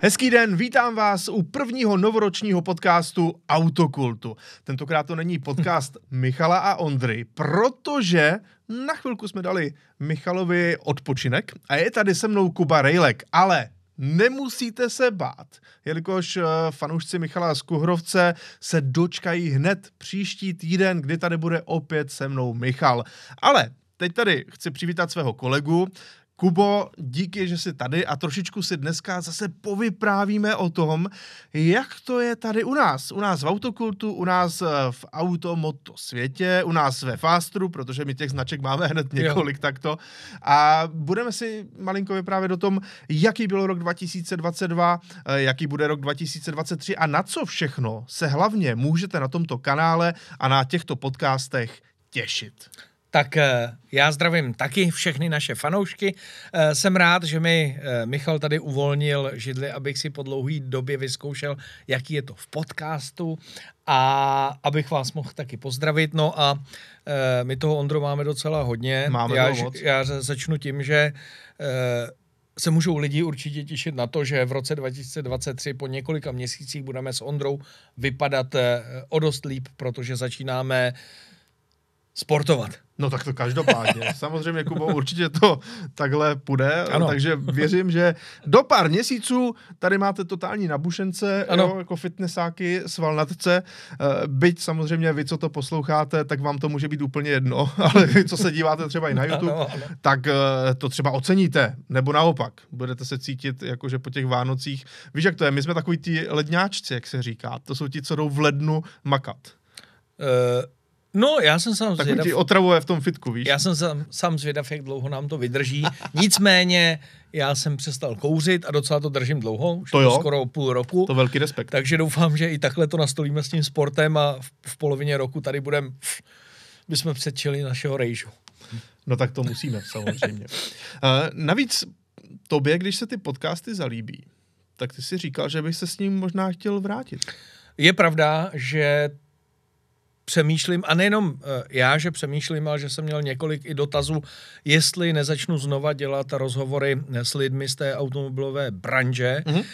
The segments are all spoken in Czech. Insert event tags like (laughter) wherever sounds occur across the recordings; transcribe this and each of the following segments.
Hezký den, vítám vás u prvního novoročního podcastu Autokultu. Tentokrát to není podcast (laughs) Michala a Ondry, protože na chvilku jsme dali Michalovi odpočinek a je tady se mnou Kuba Rejlek, ale nemusíte se bát, jelikož eh, fanoušci Michala z Kuhrovce se dočkají hned příští týden, kdy tady bude opět se mnou Michal. Ale teď tady chci přivítat svého kolegu, Kubo, díky, že jsi tady a trošičku si dneska zase povyprávíme o tom, jak to je tady u nás. U nás v autokultu, u nás eh, v automoto světě, u nás ve Fastru, protože my těch značek máme (laughs) hned několik jo. takto. A budeme si malinko vyprávět o tom, jaký byl rok 2022, eh, jaký bude rok 2023 a na co všechno se hlavně můžete na tomto kanále a na těchto podcastech těšit. Tak eh, já zdravím taky všechny naše fanoušky. Eh, jsem rád, že mi eh, Michal tady uvolnil židli, abych si po dlouhé době vyzkoušel, jaký je to v podcastu a abych vás mohl taky pozdravit. No a my toho Ondro máme docela hodně. Máme já, moc. já začnu tím, že se můžou lidi určitě těšit na to, že v roce 2023 po několika měsících budeme s Ondrou vypadat o dost líp, protože začínáme sportovat. No tak to každopádně. (laughs) Samozřejmě, Kubo, určitě to takhle půjde, ano. takže věřím, že do pár měsíců tady máte totální nabušence, ano. Jo, jako fitnessáky, svalnatce. Eh, byť samozřejmě vy, co to posloucháte, tak vám to může být úplně jedno, (laughs) ale vy, co se díváte třeba i na (laughs) YouTube, ano, ano. tak eh, to třeba oceníte, nebo naopak. Budete se cítit, jakože po těch Vánocích. Víš, jak to je? My jsme takový ti ledňáčci, jak se říká. To jsou ti, co jdou v lednu makat. Uh No, já jsem sám tak zvědav... ti otravuje v tom fitku, víš? Já jsem sám, sám zvědav, jak dlouho nám to vydrží. Nicméně, já jsem přestal kouřit a docela to držím dlouho, už to jo? skoro půl roku. To velký respekt. Takže doufám, že i takhle to nastolíme s tím sportem a v, v polovině roku tady budeme, bychom předčili našeho rejžu. No tak to musíme, samozřejmě. Uh, (laughs) navíc tobě, když se ty podcasty zalíbí, tak ty si říkal, že bych se s ním možná chtěl vrátit. Je pravda, že přemýšlím, a nejenom eh, já, že přemýšlím, ale že jsem měl několik i dotazů, jestli nezačnu znova dělat rozhovory s lidmi z té automobilové branže. Mm-hmm.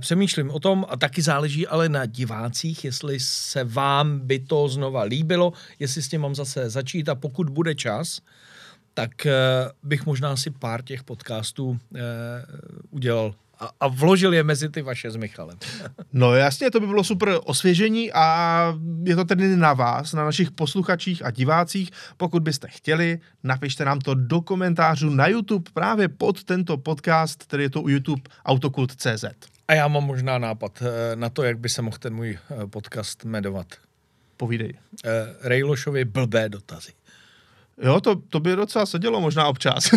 Přemýšlím o tom, a taky záleží ale na divácích, jestli se vám by to znova líbilo, jestli s tím mám zase začít a pokud bude čas, tak eh, bych možná si pár těch podcastů udělal a, a vložil je mezi ty vaše s Michalem. (laughs) No jasně, to by bylo super osvěžení a je to tedy na vás, na našich posluchačích a divácích. Pokud byste chtěli, napište nám to do komentářů na YouTube právě pod tento podcast, který je to u YouTube autokult.cz. A já mám možná nápad eh, na to, jak by se mohl ten můj eh, podcast jmenovat. Povídej. Uh, Rejlošovi blbé dotazy. Jo, to, to by docela sedělo možná občas.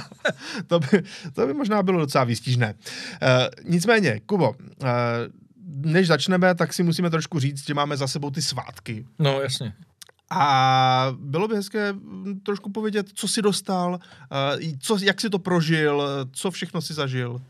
(laughs) to, by, to by možná bylo docela výstižné. Uh, nicméně, Kubo, uh, než začneme, tak si musíme trošku říct, že máme za sebou ty svátky. No, jasně. A bylo by hezké trošku povědět, co si dostal, uh, co, jak si to prožil, co všechno si zažil.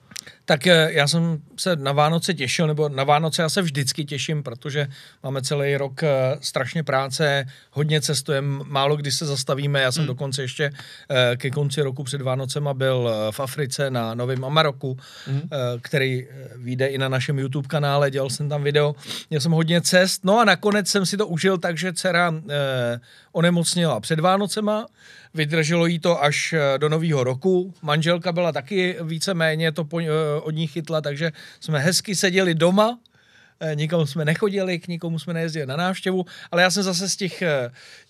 Tak eh, já jsem se na Vánoce těšil, nebo na Vánoce já se vždycky těším, protože máme celý rok eh, strašně práce, hodně cestujeme, málo kdy se zastavíme. Já jsem hmm. dokonce ještě eh, ke konci roku před Vánocema byl v Africe na Novém Amaroku, hmm. který vyjde i na našem YouTube kanále, dělal jsem tam video. Měl jsem hodně cest, no a nakonec jsem si to užil tak, že dcera onemocněla před Vánocema, Vydrželo jí to až do nového roku. Manželka byla taky víceméně to po, od ní chytla, takže jsme hezky seděli doma, eh, nikomu jsme nechodili, k nikomu jsme nejezdili na návštěvu, ale já jsem zase z těch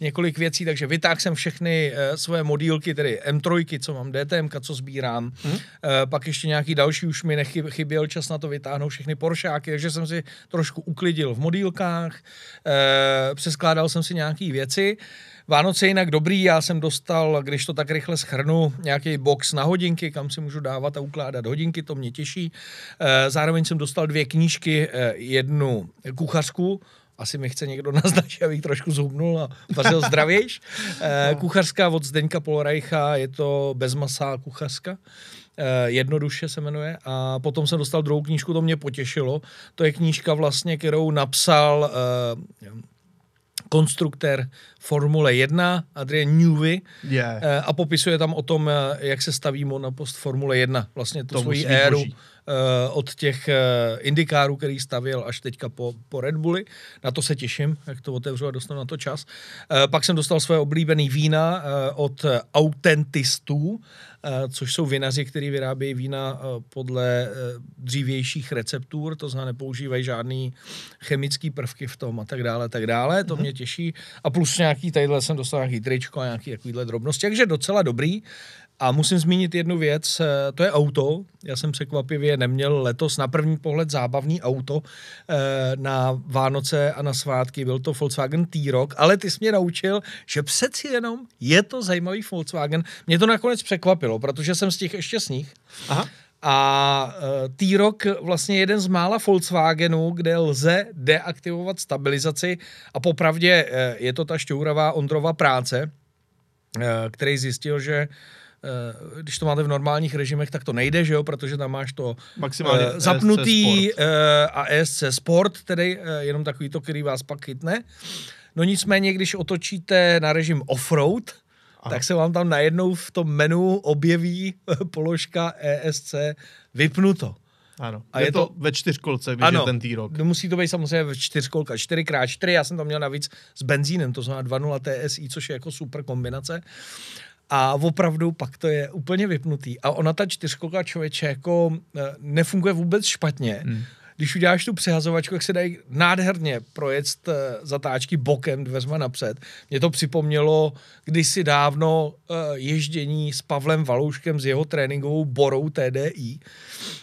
několik věcí, takže vytáhl jsem všechny svoje modílky, tedy M3, co mám, DTM, co sbírám, hmm. pak ještě nějaký další, už mi nechyběl čas na to vytáhnout všechny Poršáky, takže jsem si trošku uklidil v modílkách, přeskládal jsem si nějaké věci, Vánoce jinak dobrý, já jsem dostal, když to tak rychle schrnu, nějaký box na hodinky, kam si můžu dávat a ukládat hodinky, to mě těší. Eh, zároveň jsem dostal dvě knížky, eh, jednu kuchařku, asi mi chce někdo (laughs) naznačit, abych trošku zhubnul a vařil zdravějš. Eh, no. Kuchařská od Zdeňka Polorajcha, je to bezmasá kuchařka. jednoduše se jmenuje. A potom jsem dostal druhou knížku, to mě potěšilo. To je knížka vlastně, kterou napsal konstruktér Formule 1, Adrian Newey, yeah. a popisuje tam o tom, eh, jak se staví monopost Formule 1, vlastně tu svoji éru, od těch uh, indikárů, který stavěl až teďka po, po Red Bulli. Na to se těším, jak to otevřu a dostanu na to čas. Uh, pak jsem dostal své oblíbený vína uh, od autentistů, Eh, což jsou vinaři, kteří vyrábějí vína eh, podle eh, dřívějších receptur, to znamená nepoužívají žádný chemický prvky v tom a tak dále, tak dále, to mm-hmm. mě těší. A plus nějaký, tadyhle jsem dostal nějaký tričko a nějaký takovýhle drobnosti, takže docela dobrý. A musím zmínit jednu věc, eh, to je auto. Já jsem překvapivě neměl letos na první pohled zábavný auto eh, na Vánoce a na svátky. Byl to Volkswagen T-Roc, ale ty jsi mě naučil, že přeci jenom je to zajímavý Volkswagen. Mě to nakonec překvapilo, protože jsem z těch ještě sníh. Aha. A uh, T-Roc vlastně jeden z mála Volkswagenů, kde lze deaktivovat stabilizaci a popravdě je to ta šťouravá Ondrova práce, který zjistil, že Eh, když to máte v normálních režimech, tak to nejde, že jo, protože tam máš to Maximálně uh, zapnutý ESC uh, a ESC Sport, tedy jenom takový to, který vás pak chytne. No nicméně, když otočíte na režim offroad, Aha. tak se vám tam najednou v tom menu objeví položka ESC vypnuto. Ano, a je, je to, to ve čtyřkolce, když ano, je ten týrok. No musí to být samozřejmě ve čtyřkolka, 4x4, já jsem to měl navíc s benzínem, to znamená 2.0 TSI, což je jako super kombinace a opravdu pak to je úplně vypnutý. A ona ta čtyřkolka člověče jako eh, nefunguje vůbec špatně. Hmm. Když uděláš tu přehazovačku, jak se dají nádherně projet eh, zatáčky bokem dveřma napřed. Mě to připomnělo kdysi dávno eh, ježdění s Pavlem Valouškem s jeho tréninkovou Borou TDI.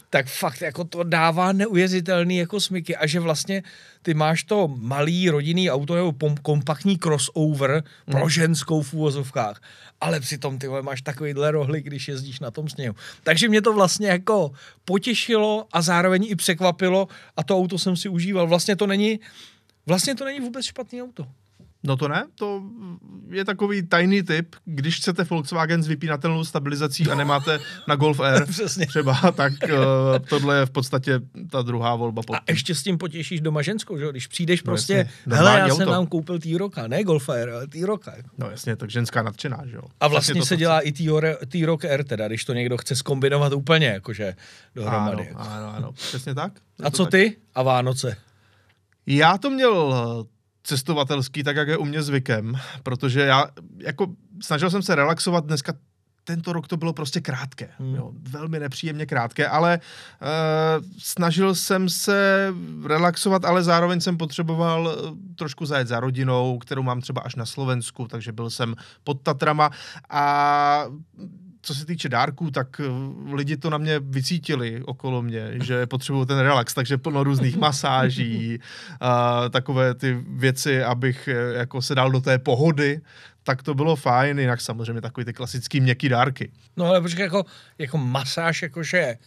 Tak fakt jako to dává neuvěřitelný jako smyky a že vlastně ty máš to malý rodinný auto nebo kompaktní crossover pro hmm. ženskou v úvozovkách ale přitom ty máš takovýhle rohly, když jezdíš na tom sněhu. Takže mě to vlastně jako potěšilo a zároveň i překvapilo a to auto jsem si užíval. Vlastně to není, vlastně to není vůbec špatný auto. No to ne, to je takový tajný tip, když chcete Volkswagen s vypínatelnou stabilizací a nemáte na Golf R (laughs) Přesně. třeba, tak uh, tohle je v podstatě ta druhá volba. Potom. A ještě s tím potěšíš doma ženskou, že když přijdeš no prostě, jasně, hele, já auto. jsem vám koupil T-Roka, ne Golf R, ale T-Roka. No jasně, tak ženská nadšená, že jo. A vlastně to, se to, dělá i T-Rock R teda, když to někdo chce skombinovat úplně, jakože dohromady. Ano, ano, ano, přesně tak. Je a co tak. ty a Vánoce? Já to měl cestovatelský, tak jak je u mě zvykem, protože já jako snažil jsem se relaxovat dneska tento rok to bylo prostě krátké, hmm. jo, velmi nepříjemně krátké, ale uh, snažil jsem se relaxovat, ale zároveň jsem potřeboval uh, trošku zajet za rodinou, kterou mám třeba až na Slovensku, takže byl jsem pod Tatrama a co se týče dárků, tak eh, lidi to na mě vycítili okolo mě, že potřebuju ten relax, takže plno různých masáží, a takové ty věci, abych eh, jako se dal do té pohody, tak to bylo fajn, jinak samozřejmě takový ty klasický měkký dárky. No ale počkej, jako, jako masáž, jakože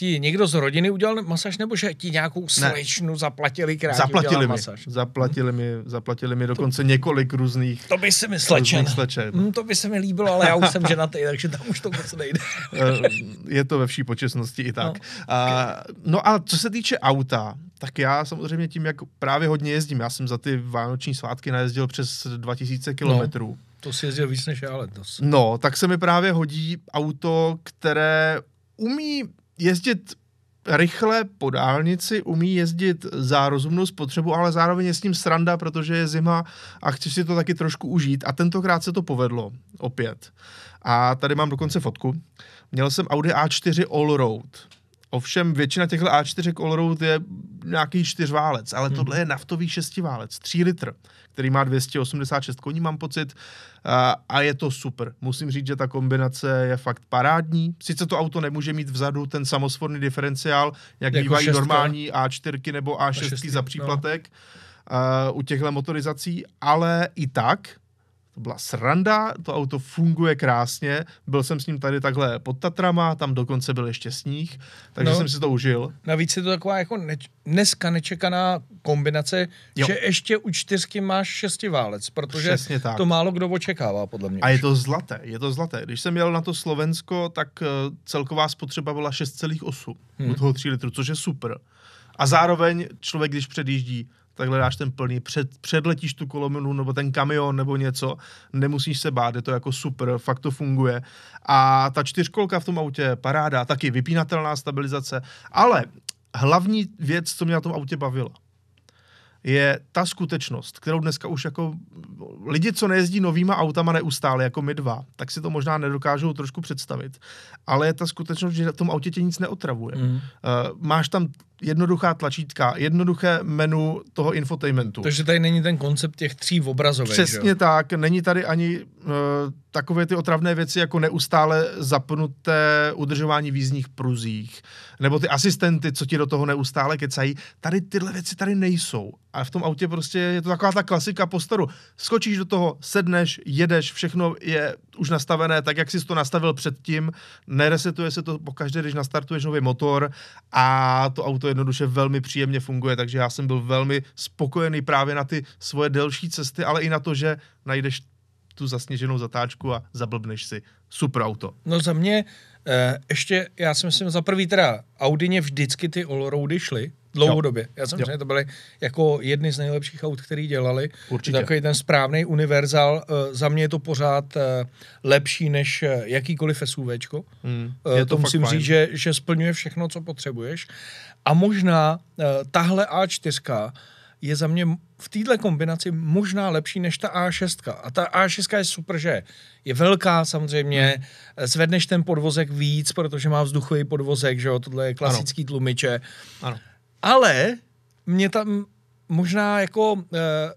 ti někdo z rodiny udělal masáž, nebo že ti nějakou slečnu zaplatili, která zaplatili mi, masáž? Zaplatili mi, zaplatili mi dokonce to, několik různých To by se mi slečen. slečen. Hmm, to by se mi líbilo, ale já už jsem ženatý, (laughs) takže tam už to moc nejde. Eh, je to ve vší počestnosti i tak. No, a, no a co se týče auta, tak já samozřejmě tím, jak právě hodně jezdím, já jsem za ty vánoční svátky najezdil přes 2000 kilometrů. No. To si jezdil víc než já letos. No, tak se mi právě hodí auto, které umí jezdit rychle po dálnici, umí jezdit za rozumnou spotřebu, ale zároveň je s ním sranda, protože je zima a chci si to taky trošku užít. A tentokrát se to povedlo, opět. A tady mám dokonce fotku. Měl jsem Audi A4 Allroad. Ovšem většina těchto A4 Allroad je nějaký čtyřválec, ale hmm. tohle je naftový šestiválec, 3 litr, který má 286 koní, mám pocit, a, a je to super. Musím říct, že ta kombinace je fakt parádní. Sice to auto nemůže mít vzadu ten samosvorný diferenciál, jak jako bývají šestka. normální A4 nebo A6 A6, za příplatek no. uh, u těchto motorizací, ale i tak to byla sranda, to auto funguje krásně, byl jsem s ním tady takhle pod Tatrama, tam dokonce byl ještě sníh, takže no, jsem si to užil. Navíc je to taková jako neč- dneska nečekaná kombinace, jo. že ještě u čtyřky máš šestiválec, protože to málo kdo očekává, podle mě. A je to zlaté, je to zlaté. Když jsem jel na to Slovensko, tak uh, celková spotřeba byla 6,8 hmm. u toho 3 litru, což je super. A zároveň člověk, když předjíždí, takhle dáš ten plný, před, předletíš tu kolominu nebo ten kamion nebo něco, nemusíš se bát, je to jako super, fakt to funguje. A ta čtyřkolka v tom autě je paráda, taky vypínatelná stabilizace, ale hlavní věc, co mě na tom autě bavila, je ta skutečnost, kterou dneska už jako lidi, co nejezdí novýma autama neustále, jako my dva, tak si to možná nedokážou trošku představit. Ale je ta skutečnost, že v tom autě tě nic neotravuje. Mm. Uh, máš tam jednoduchá tlačítka, jednoduché menu toho infotainmentu. Takže tady není ten koncept těch tří obrazovek. Přesně že? tak, není tady ani uh, takové ty otravné věci jako neustále zapnuté udržování v jízdních pruzích, nebo ty asistenty, co ti do toho neustále kecají. Tady tyhle věci tady nejsou. A v tom autě prostě je to taková ta klasika postaru. Skočíš do toho, sedneš, jedeš, všechno je už nastavené tak, jak jsi to nastavil předtím, neresetuje se to pokaždé, když nastartuješ nový motor a to auto jednoduše velmi příjemně funguje, takže já jsem byl velmi spokojený právě na ty svoje delší cesty, ale i na to, že najdeš tu zasněženou zatáčku a zablbneš si. Super auto. No za mě eh, ještě, já si myslím, za prvý teda Audině vždycky ty allroady šly, dlouhodobě. Já jsem že to byly jako jedny z nejlepších aut, který dělali. Určitě. Takový ten správný univerzál. Uh, za mě je to pořád uh, lepší než uh, jakýkoliv SUVčko. Hmm. Uh, to, to musím fajn. říct, že, že splňuje všechno, co potřebuješ. A možná uh, tahle A4 je za mě v této kombinaci možná lepší než ta A6. A ta A6 je super, že je velká samozřejmě, hmm. zvedneš ten podvozek víc, protože má vzduchový podvozek, že jo, tohle je klasický ano. tlumiče. Ano. Ale mě tam možná jako uh,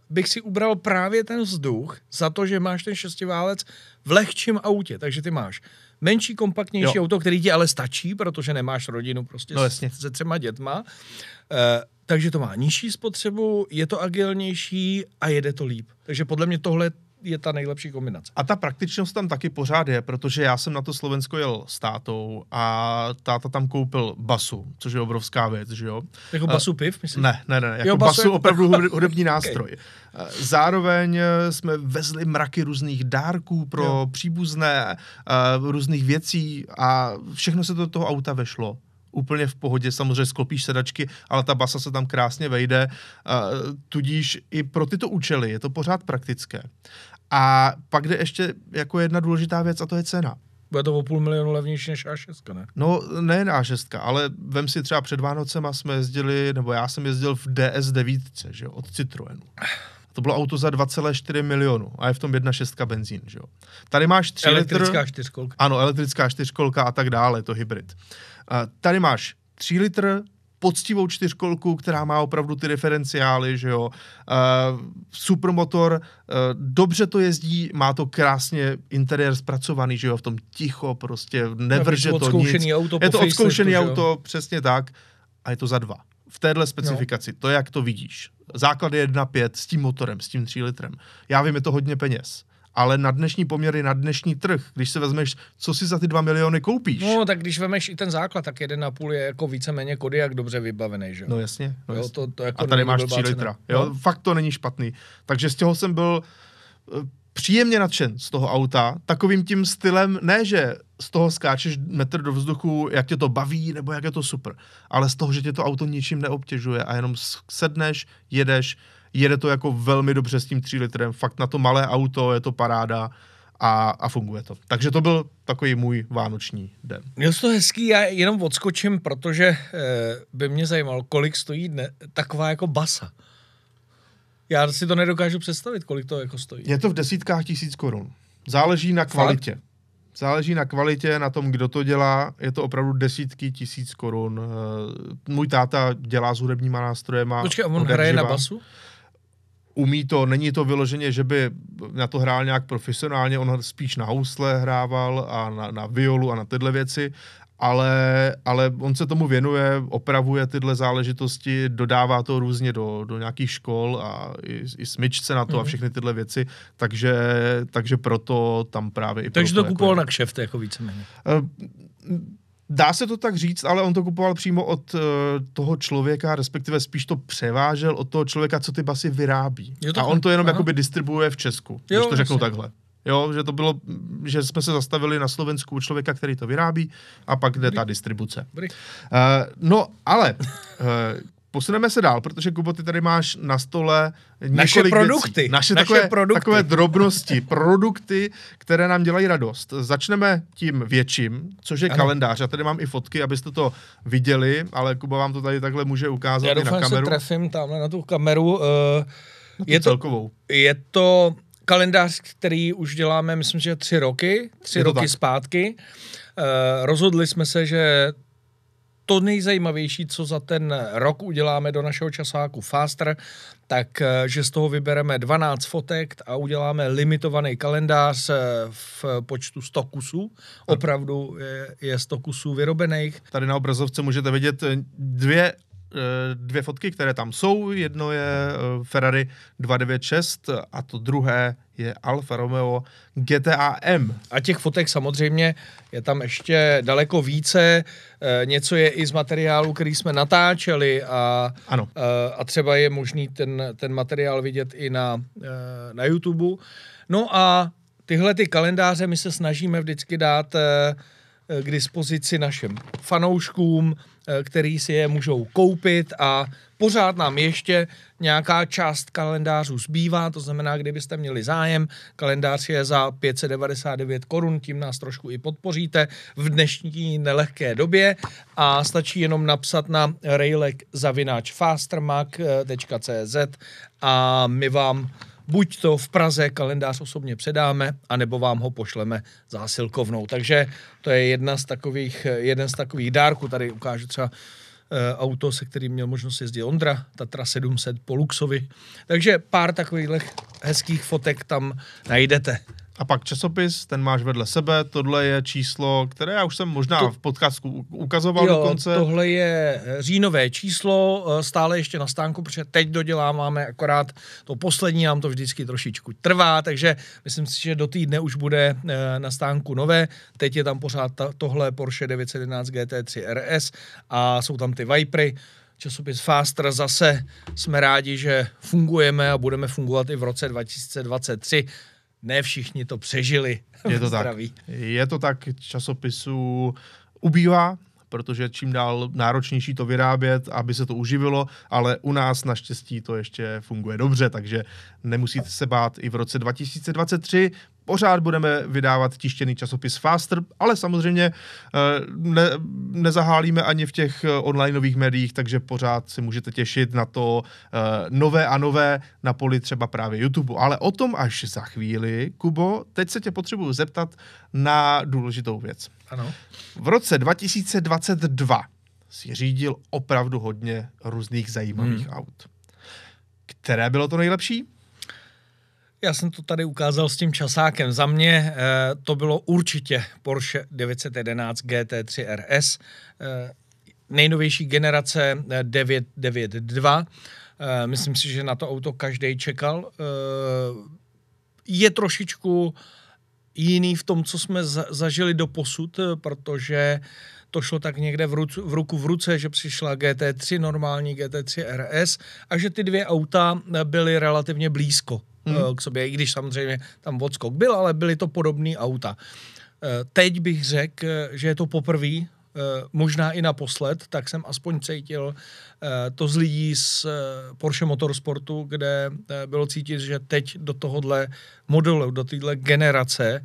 bych si ubral právě ten vzduch za to, že máš ten šestiválec v lehčím autě, takže ty máš menší, kompaktnější jo. auto, který ti ale stačí, protože nemáš rodinu prostě no, se, se třema dětma. Uh, takže to má nižší spotřebu, je to agilnější a jede to líp. Takže podle mě tohle je ta nejlepší kombinace. A ta praktičnost tam taky pořád je, protože já jsem na to Slovensko jel s tátou a táta tam koupil basu, což je obrovská věc, že jo? Jako basu piv, myslím? Ne, ne, ne, jako jo, basu, basu je... opravdu (laughs) hudební nástroj. okay. Zároveň eh, jsme vezli mraky různých dárků pro jo. příbuzné, uh, různých věcí a všechno se do toho auta vešlo úplně v pohodě, samozřejmě sklopíš sedačky, ale ta basa se tam krásně vejde, uh, tudíž i pro tyto účely je to pořád praktické. A pak jde ještě jako jedna důležitá věc a to je cena. Bude to o půl milionu levnější než A6, ne? No, ne A6, ale vem si třeba před Vánocema jsme jezdili, nebo já jsem jezdil v DS9, že jo, od Citroenu. To bylo auto za 2,4 milionu a je v tom 1,6 benzín, že jo. Tady máš 3 Elektrická litr, čtyřkolka. Ano, elektrická čtyřkolka a tak dále, je to hybrid. Uh, tady máš 3 litr, poctivou čtyřkolku, která má opravdu ty diferenciály, že jo. Uh, supermotor, uh, dobře to jezdí, má to krásně interiér zpracovaný, že jo, v tom ticho, prostě nevrže to, to nic. Auto je to odzkoušený auto, přesně tak, a je to za dva. V téhle specifikaci, no. to jak to vidíš. Základ je 1.5 s tím motorem, s tím 3 litrem. Já vím, je to hodně peněz ale na dnešní poměry, na dnešní trh, když se vezmeš, co si za ty dva miliony koupíš. No, tak když vemeš i ten základ, tak jeden na půl je jako víceméně jak dobře vybavený, že? No jasně. No, jasně. Jo, to, to jako A tady máš 3 litra. Jo, no. fakt to není špatný. Takže z toho jsem byl eh, příjemně nadšen z toho auta, takovým tím stylem, ne že z toho skáčeš metr do vzduchu, jak tě to baví, nebo jak je to super, ale z toho, že tě to auto ničím neobtěžuje a jenom sedneš, jedeš, jede to jako velmi dobře s tím 3 litrem, fakt na to malé auto je to paráda a, a funguje to. Takže to byl takový můj vánoční den. Měl to hezký, já jenom odskočím, protože e, by mě zajímalo, kolik stojí dne, taková jako basa. Já si to nedokážu představit, kolik to jako stojí. Je to v desítkách tisíc korun. Záleží na kvalitě. Fakt? Záleží na kvalitě, na tom, kdo to dělá. Je to opravdu desítky tisíc korun. Eh, můj táta dělá s hudebníma nástrojema. Počkej, on hraje na basu? Umí to, není to vyloženě, že by na to hrál nějak profesionálně, on spíš na housle hrával a na, na violu a na tyhle věci, ale, ale on se tomu věnuje, opravuje tyhle záležitosti, dodává to různě do, do nějakých škol a i, i smyčce na to mm-hmm. a mhm. všechny tyhle věci, takže, takže proto tam právě i Takže to jako kupoval jako, na kšeft, jako víceméně. Uh, Dá se to tak říct, ale on to kupoval přímo od uh, toho člověka, respektive spíš to převážel od toho člověka, co ty basy vyrábí. A on to jenom Aha. jakoby distribuuje v Česku, jo, když to řeknu jasně. takhle. Jo, že to bylo, že jsme se zastavili na Slovensku u člověka, který to vyrábí a pak jde ta distribuce. Uh, no, ale uh, Posuneme se dál, protože Kubo, ty tady máš na stole naše produkty. Věcí. Naše, naše takové, produkty. takové drobnosti, produkty, které nám dělají radost. Začneme tím větším, což je ano. kalendář. Já tady mám i fotky, abyste to viděli, ale Kuba vám to tady takhle může ukázat Já doufám, i na kameru. Já trefím tamhle na tu kameru. Uh, je celkovou. To, je to kalendář, který už děláme, myslím, že tři roky, tři roky tak. zpátky. Uh, rozhodli jsme se, že to nejzajímavější, co za ten rok uděláme do našeho časáku Faster, tak eh, že z toho vybereme 12 fotek a uděláme limitovaný kalendář eh, v počtu 100 kusů. Opravdu je, je 100 kusů vyrobených. Tady na obrazovce můžete vidět dvě Eh, dvě fotky, které tam jsou. Jedno je eh, Ferrari 296 a to druhé je Alfa Romeo GTA M. A těch fotek samozřejmě je tam ještě daleko více. Eh, něco je i z materiálu, který jsme natáčeli a, ano. a třeba je možný ten, ten materiál vidět i na, na YouTube. No a tyhle ty kalendáře my se snažíme vždycky dát k dispozici našim fanouškům, Eh, který si je můžou koupit a pořád nám ještě nějaká část kalendářů zbývá, to znamená, kdybyste měli zájem, kalendář je za 599 korun, tím nás trošku i podpoříte v dnešní nelehké době a stačí jenom napsat na railek zavináč fastermac.cz a my vám buď to v Praze kalendář osobně předáme, anebo vám ho pošleme zásilkovnou. Takže to je jedna z takových, jeden z takových dárků. Tady ukážu třeba e, auto, se kterým měl možnost jezdit Ondra, Tatra 700 po Luxovi. Takže pár takových hezkých fotek tam najdete. A pak časopis, ten máš vedle sebe, tohle je číslo, které já už jsem možná to, v podcastu ukazoval jo, dokonce. tohle je eh, říjnové číslo, eh, stále ještě na stánku, protože teď doděláváme akorát to poslední, nám to vždycky trošičku trvá, takže myslím si, že do týdne už bude eh, na stánku nové. Teď je tam pořád tohle Porsche 911 GT3 RS a jsou tam ty Vipery, časopis Faster zase jsme rádi, že fungujeme a budeme fungovat i v roce 2023 ne všichni to přežili. Je to tak. Je to tak, časopisů ubývá, protože čím dál náročnější to vyrábět, aby se to uživilo, ale u nás naštěstí to ještě funguje dobře, takže nemusíte se bát i v roce 2023 pořád budeme vydávat tištěný časopis Faster, ale samozřejmě eh, ne, nezahálíme ani v těch eh, onlineových médiích, takže pořád si můžete těšit na to eh, nové a nové na poli třeba právě YouTube. Ale o tom až za chvíli, Kubo, teď se tě potřebuju zeptat na důležitou věc. Ano. V roce 2022 si řídil opravdu hodně různých zajímavých hmm. aut. Které bylo to nejlepší? Já jsem to tady ukázal s tím časákem. Za mě eh, to bylo určitě Porsche 911 GT3 RS, eh, nejnovější generace 992. Eh, myslím si, že na to auto každý čekal. Eh, je trošičku jiný v tom, co jsme za, zažili do posud, eh, protože to šlo tak někde v, rucu, v ruku v ruce, že přišla GT3 normální, GT3 RS a že ty dvě auta byly relativně blízko hmm. k sobě, i když samozřejmě tam odskok byl, ale byly to podobné auta. Eh, teď bych řekl, že je to poprvé, eh, možná i naposled, tak jsem aspoň cítil to z lidí z Porsche Motorsportu, kde bylo cítit, že teď do tohohle modelu, do téhle generace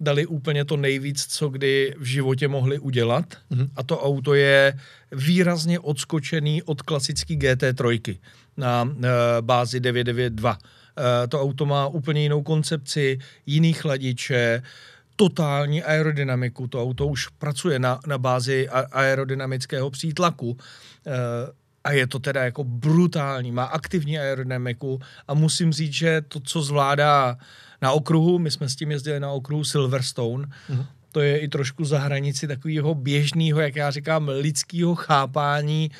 dali úplně to nejvíc, co kdy v životě mohli udělat. Mm-hmm. A to auto je výrazně odskočený od klasické GT3 na uh, bázi 992. Uh, to auto má úplně jinou koncepci, jiný chladiče, totální aerodynamiku. To auto už pracuje na, na bázi aerodynamického přítlaku. Uh, a je to teda jako brutální, má aktivní aerodynamiku a musím říct, že to, co zvládá na okruhu, my jsme s tím jezdili na okruhu Silverstone, uh-huh. to je i trošku za hranici takového běžného, jak já říkám, lidského chápání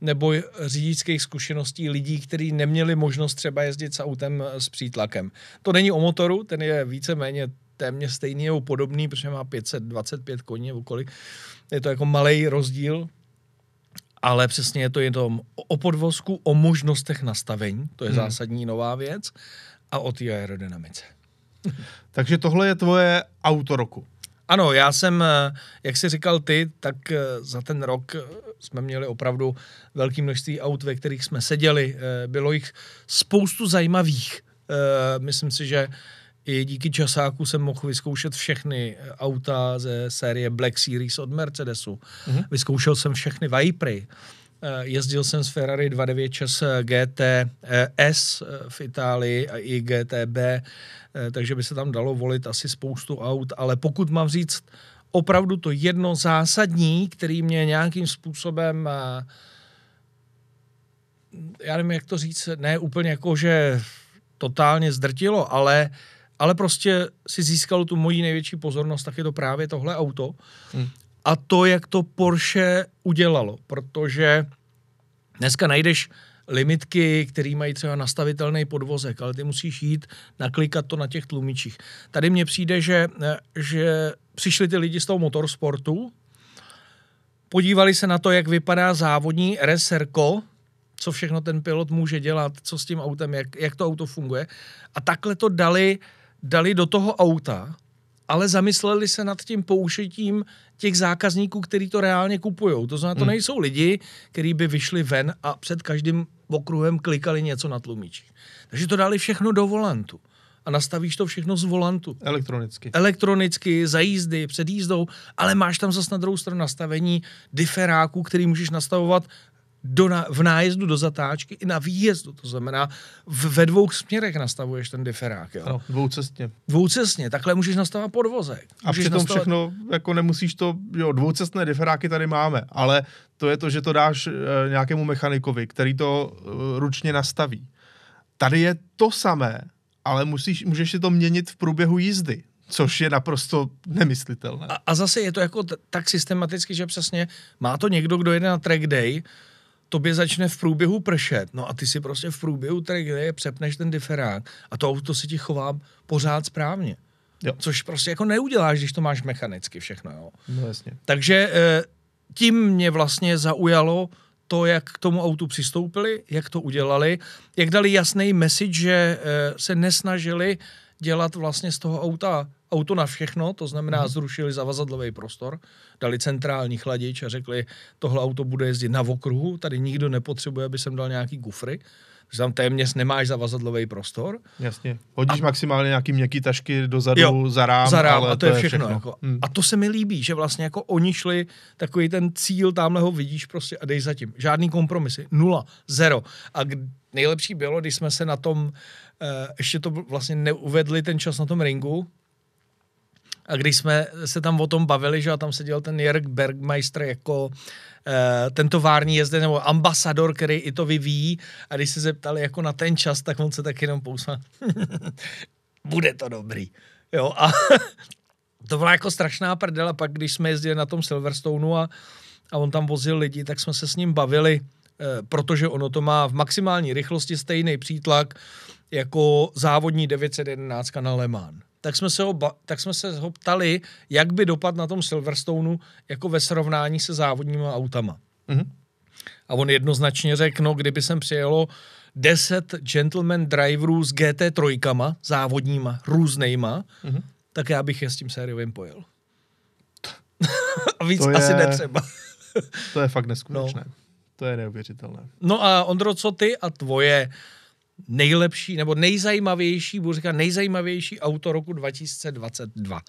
nebo řidičských zkušeností lidí, kteří neměli možnost třeba jezdit s autem s přítlakem. To není o motoru, ten je víceméně téměř stejný nebo podobný, protože má 525 koní nebo kolik. Je to jako malý rozdíl, ale přesně je to jenom o podvozku, o možnostech nastavení, to je hmm. zásadní nová věc, a o té aerodynamice. Takže tohle je tvoje auto roku. Ano, já jsem, eh, jak jsi říkal ty, tak eh, za ten rok eh, jsme měli opravdu velké množství aut, ve kterých jsme seděli. Bylo jich spoustu zajímavých. Myslím si, že i díky časáku jsem mohl vyzkoušet všechny auta ze série Black Series od Mercedesu. Mm-hmm. Vyzkoušel jsem všechny Vipery. Jezdil jsem s Ferrari 296 GT S v Itálii a i GTB Eh, takže by se tam dalo volit asi spoustu aut, ale pokud mám říct opravdu to jedno zásadní, který mě nějakým způsobem eh, já nevím, jak to říct, ne úplně jako, že totálně zdrtilo, ale, ale prostě si získalo tu moji největší pozornost, tak je to právě tohle auto. Hmm. A to, jak to Porsche udělalo, protože dneska najdeš limitky, které mají třeba nastavitelný podvozek, ale ty musíš jít naklikat to na těch tlumičích. Tady mně přijde, že, že přišli ty lidi z toho motorsportu, podívali se na to, jak vypadá závodní RSRko, co všechno ten pilot může dělat, co s tím autem, jak, jak to auto funguje. A takhle to dali, dali do toho auta, ale zamysleli se nad tím použitím těch zákazníků, kteří to reálně kupují. To znamená, to hmm. nejsou lidi, kteří by vyšli ven a před každým okruhem klikali něco na tlumičích. Takže to dali všechno do volantu. A nastavíš to všechno z volantu. Elektronicky. Elektronicky, za jízdy, před jízdou, ale máš tam zase na druhou stranu nastavení diferáků, který můžeš nastavovat do na, v nájezdu do zatáčky i na výjezdu. To znamená, v, ve dvou směrech nastavuješ ten diferák. Jo? Ano, dvoucestně. Dvoucestně, takhle můžeš nastavovat podvozek. A přitom nastavovat... všechno, jako nemusíš to, jo, dvoucestné diferáky tady máme, ale to je to, že to dáš e, nějakému mechanikovi, který to e, ručně nastaví. Tady je to samé, ale musíš, můžeš si to měnit v průběhu jízdy což je naprosto nemyslitelné. A, a zase je to jako t- tak systematicky, že přesně má to někdo, kdo jede na track day, tobě začne v průběhu pršet, no a ty si prostě v průběhu day přepneš ten diferák a to auto si ti chová pořád správně. Jo. Což prostě jako neuděláš, když to máš mechanicky všechno. Jo. No jasně. Takže eh, tím mě vlastně zaujalo to, jak k tomu autu přistoupili, jak to udělali, jak dali jasný message, že eh, se nesnažili dělat vlastně z toho auta auto na všechno, to znamená mm. zrušili zavazadlový prostor, dali centrální chladič a řekli, tohle auto bude jezdit na okruhu, tady nikdo nepotřebuje, aby jsem dal nějaký kufry, že tam téměř nemáš zavazadlový prostor. Jasně. Hodíš a, maximálně nějaký měkký tašky dozadu jo, za rám, za rám ale a to, to je všechno. všechno. Jako. Hmm. A to se mi líbí, že vlastně jako oni šli takový ten cíl, tamhle ho vidíš prostě a dej zatím. Žádný kompromisy. Nula. Zero. A k, nejlepší bylo, když jsme se na tom, uh, ještě to vlastně neuvedli ten čas na tom ringu, a když jsme se tam o tom bavili, že a tam seděl ten Jörg Bergmeister jako uh, ten tovární jezdec nebo ambasador, který i to vyvíjí a když se zeptali jako na ten čas, tak on se tak jenom pousmál. (laughs) Bude to dobrý. Jo, a (laughs) to byla jako strašná prdela, pak když jsme jezdili na tom Silverstoneu a, a on tam vozil lidi, tak jsme se s ním bavili, uh, protože ono to má v maximální rychlosti stejný přítlak jako závodní 911 na Le Mans tak jsme se ho, tak jsme se ho ptali, jak by dopad na tom Silverstoneu jako ve srovnání se závodníma autama. Mm-hmm. A on jednoznačně řekl, no kdyby sem přijelo 10 gentleman driverů s GT3, závodníma, různejma, mm-hmm. tak já bych je s tím sériovým pojel. (laughs) a víc to asi je, netřeba. to je fakt neskutečné. No. To je neuvěřitelné. No a Ondro, co ty a tvoje nejlepší nebo nejzajímavější, budu říkat nejzajímavější auto roku 2022?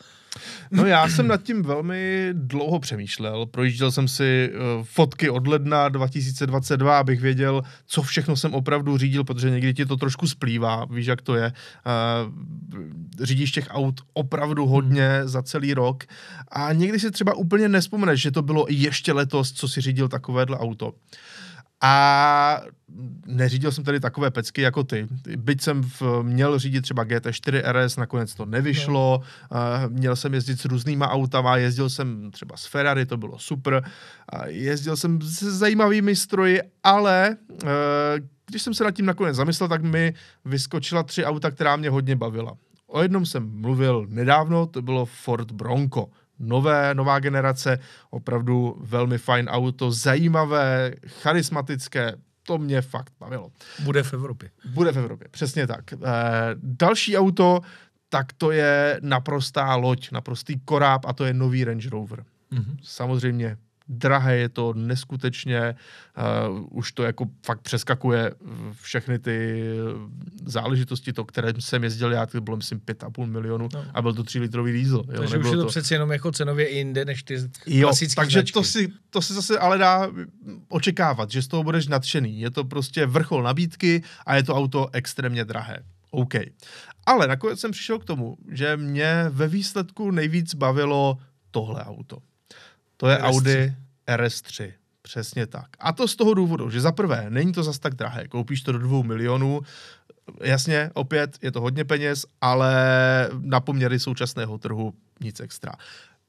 No já jsem nad tím velmi dlouho přemýšlel. Projížděl jsem si uh, fotky od ledna 2022, abych věděl, co všechno jsem opravdu řídil, protože někdy ti to trošku splývá, víš, jak to je. Uh, řídíš těch aut opravdu hodně hmm. za celý rok a někdy si třeba úplně nespomeneš, že to bylo ještě letos, co si řídil takovéhle auto. A neřídil jsem tady takové pecky jako ty. Byť jsem v, měl řídit třeba GT4 RS, nakonec to nevyšlo. No. Uh, měl jsem jezdit s různýma autama, jezdil jsem třeba s Ferrari, to bylo super. Uh, jezdil jsem s zajímavými stroji, ale uh, když jsem se nad tím nakonec zamyslel, tak mi vyskočila tři auta, která mě hodně bavila. O jednom jsem mluvil nedávno, to bylo Ford Bronco nové, nová generace, opravdu velmi fajn auto, zajímavé, charismatické, to mě fakt bavilo. Bude v Evropě. Bude v Evropě, přesně tak. E, další auto, tak to je naprostá loď, naprostý koráb a to je nový Range Rover. Mm-hmm. Samozřejmě drahé je to neskutečně, uh, už to jako fakt přeskakuje všechny ty záležitosti, to, které jsem jezdil já, to bylo myslím 5,5 milionů no. a byl to 3 litrový diesel. Jo, takže už je to, to přeci jenom jako cenově i jinde než ty jo, takže to si, to si zase ale dá očekávat, že z toho budeš nadšený. Je to prostě vrchol nabídky a je to auto extrémně drahé. OK. Ale nakonec jsem přišel k tomu, že mě ve výsledku nejvíc bavilo tohle auto. To je RS3. Audi RS3. Přesně tak. A to z toho důvodu, že za prvé, není to zas tak drahé. Koupíš to do dvou milionů, jasně, opět je to hodně peněz, ale na poměry současného trhu nic extra.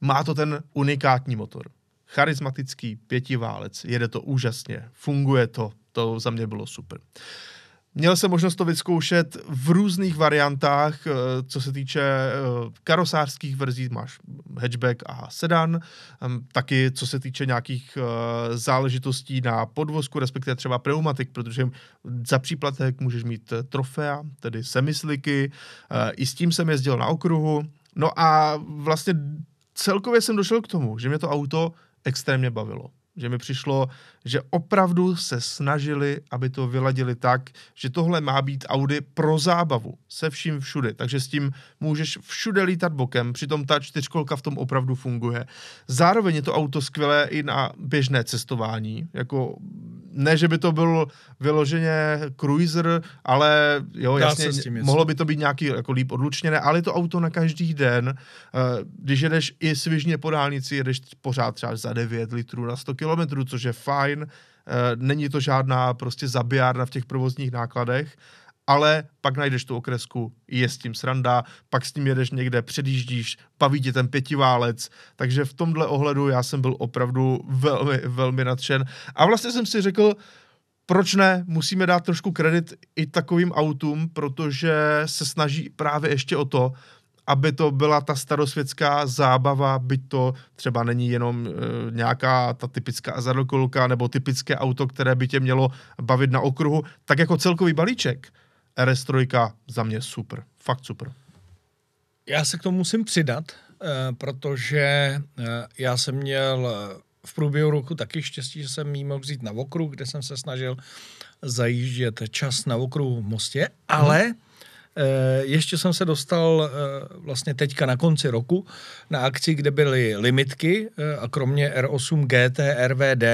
Má to ten unikátní motor. Charismatický pětiválec, jede to úžasně, funguje to, to za mě bylo super. Uh, Měl jsem možnost to vyzkoušet v různých variantách, eh, co se týče eh, karosářských verzí, máš hatchback a sedan, taky co se týče nějakých eh, záležitostí na podvozku, respektive třeba pneumatik, protože za příplatek můžeš mít trofea, tedy semisliky, i s tím jsem jezdil na okruhu, no a vlastně celkově jsem došel k tomu, že mě to auto extrémně bavilo. Že mi přišlo, že opravdu se snažili, aby to vyladili tak, že tohle má být Audi pro zábavu, se vším všude, takže s tím můžeš všude lítat bokem, přitom ta čtyřkolka v tom opravdu funguje. Zároveň je to auto skvělé i na běžné cestování, jako ne, že by to byl vyloženě cruiser, ale jo, Dá jasně, mohlo by to být nějaký jako líp odlučněné, ale je to auto na každý den. Eh, když jedeš i svižně po dálnici, jedeš pořád třeba za 9 litrů na 100 kilometrů, což je fajn. Eh, není to žádná prostě zabijárna v těch provozních nákladech, ale pak najdeš tu okresku, je s tím sranda, pak s tím jedeš někde, předjíždíš, baví tě ten pětiválec, takže v tomhle ohledu já jsem byl opravdu velmi, velmi nadšen. A vlastně jsem si řekl, proč ne, musíme dát trošku kredit i takovým autům, protože se snaží právě ještě o to, aby to byla ta starosvětská zábava, byť to třeba není jenom e, nějaká ta typická zadokolka nebo typické auto, které by tě mělo bavit na okruhu, tak jako celkový balíček RS3 za mě super, fakt super. Já se k tomu musím přidat, eh, protože eh, já jsem měl eh, v průběhu roku taky štěstí, že jsem jí mohl vzít na okruh, kde jsem se snažil zajíždět čas na okruhu v Mostě, ale hmm. Ještě jsem se dostal vlastně teďka na konci roku na akci, kde byly limitky a kromě R8 GT RVD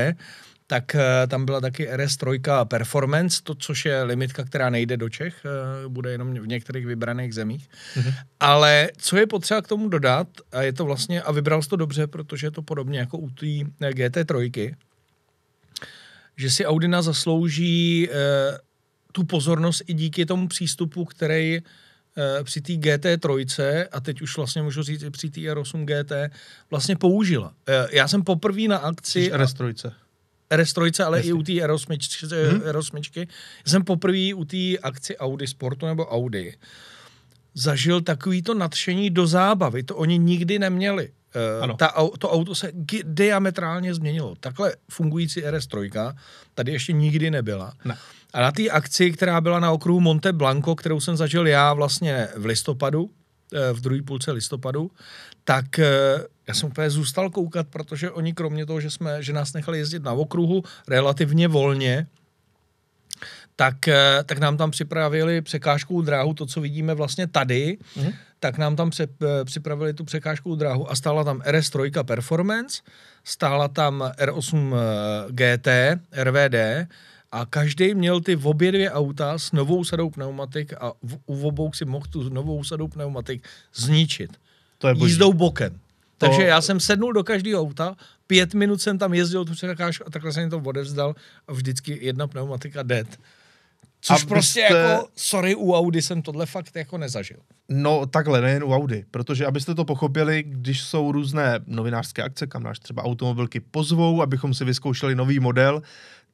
tak tam byla taky RS3 Performance, to, což je limitka, která nejde do Čech, bude jenom v některých vybraných zemích. Mm-hmm. Ale co je potřeba k tomu dodat, a je to vlastně, a vybral jsi to dobře, protože je to podobně jako u té eh, GT3, že si Audina zaslouží tu pozornost i díky tomu přístupu, který při té GT3, a teď už vlastně můžu říct i při té R8 GT, vlastně použila. Já jsem poprvé na akci... RS3. RS3, ale Jasně. i u té R8, hmm. jsem poprvé u té akci Audi Sportu nebo Audi zažil takový to nadšení do zábavy. To oni nikdy neměli. Eh, ano. Ta, to auto se diametrálně změnilo. Takhle fungující RS3 tady ještě nikdy nebyla. Ne. A na té akci, která byla na okruhu Monte Blanco, kterou jsem zažil já vlastně v listopadu, eh, v druhé půlce listopadu, tak eh, já jsem úplně zůstal koukat, protože oni kromě toho, že, jsme, že nás nechali jezdit na okruhu relativně volně, tak, eh, tak nám tam připravili překážkou dráhu, to, co vidíme vlastně tady, mm-hmm. tak nám tam pře, eh, připravili tu překážkou dráhu a stála tam RS3 Performance, stála tam R8 GT, RVD a každý měl ty v obě dvě auta s novou sadou pneumatik a v, u obou si mohl tu novou sadou pneumatik zničit. To je boží. jízdou bokem. To... Takže já jsem sednul do každého auta, pět minut jsem tam jezdil tu překážku a takhle jsem to odevzdal a vždycky jedna pneumatika dead. Což a prostě jako, sorry, u Audi jsem tohle fakt jako nezažil. No takhle, nejen u Audi, protože abyste to pochopili, když jsou různé novinářské akce, kam náš třeba automobilky pozvou, abychom si vyzkoušeli nový model,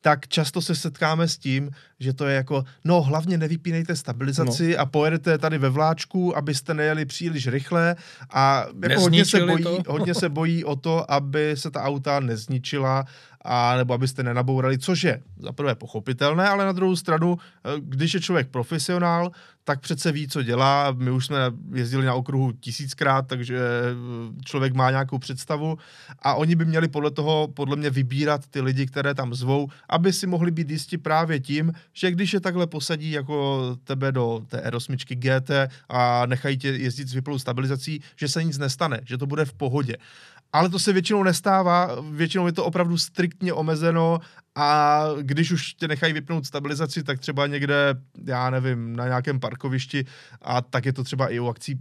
tak často se setkáme s tím, že to je jako, no hlavně nevypínejte stabilizaci no. a pojedete tady ve vláčku, abyste nejeli příliš rychle a jako hodně se, bojí, hodně se bojí o to, aby se ta auta nezničila a nebo abyste nenabourali, což je za prvé pochopitelné, ale na druhou stranu, eh, když je člověk profesionál, tak přece ví, co dělá. My už jsme jezdili na okruhu tisíckrát, takže eh, člověk má nějakou představu a oni by měli podle toho, podle mě, vybírat ty lidi, které tam zvou, aby si mohli být jistí právě tím, že když je takhle posadí jako tebe do té R8 GT a nechají tě jezdit s vyplou stabilizací, že se nic nestane, že to bude v pohodě. Ale to se většinou nestává, většinou je to opravdu striktně omezeno a když už tě nechají vypnout stabilizaci, tak třeba někde, já nevím, na nějakém parkovišti a tak je to třeba i u akcí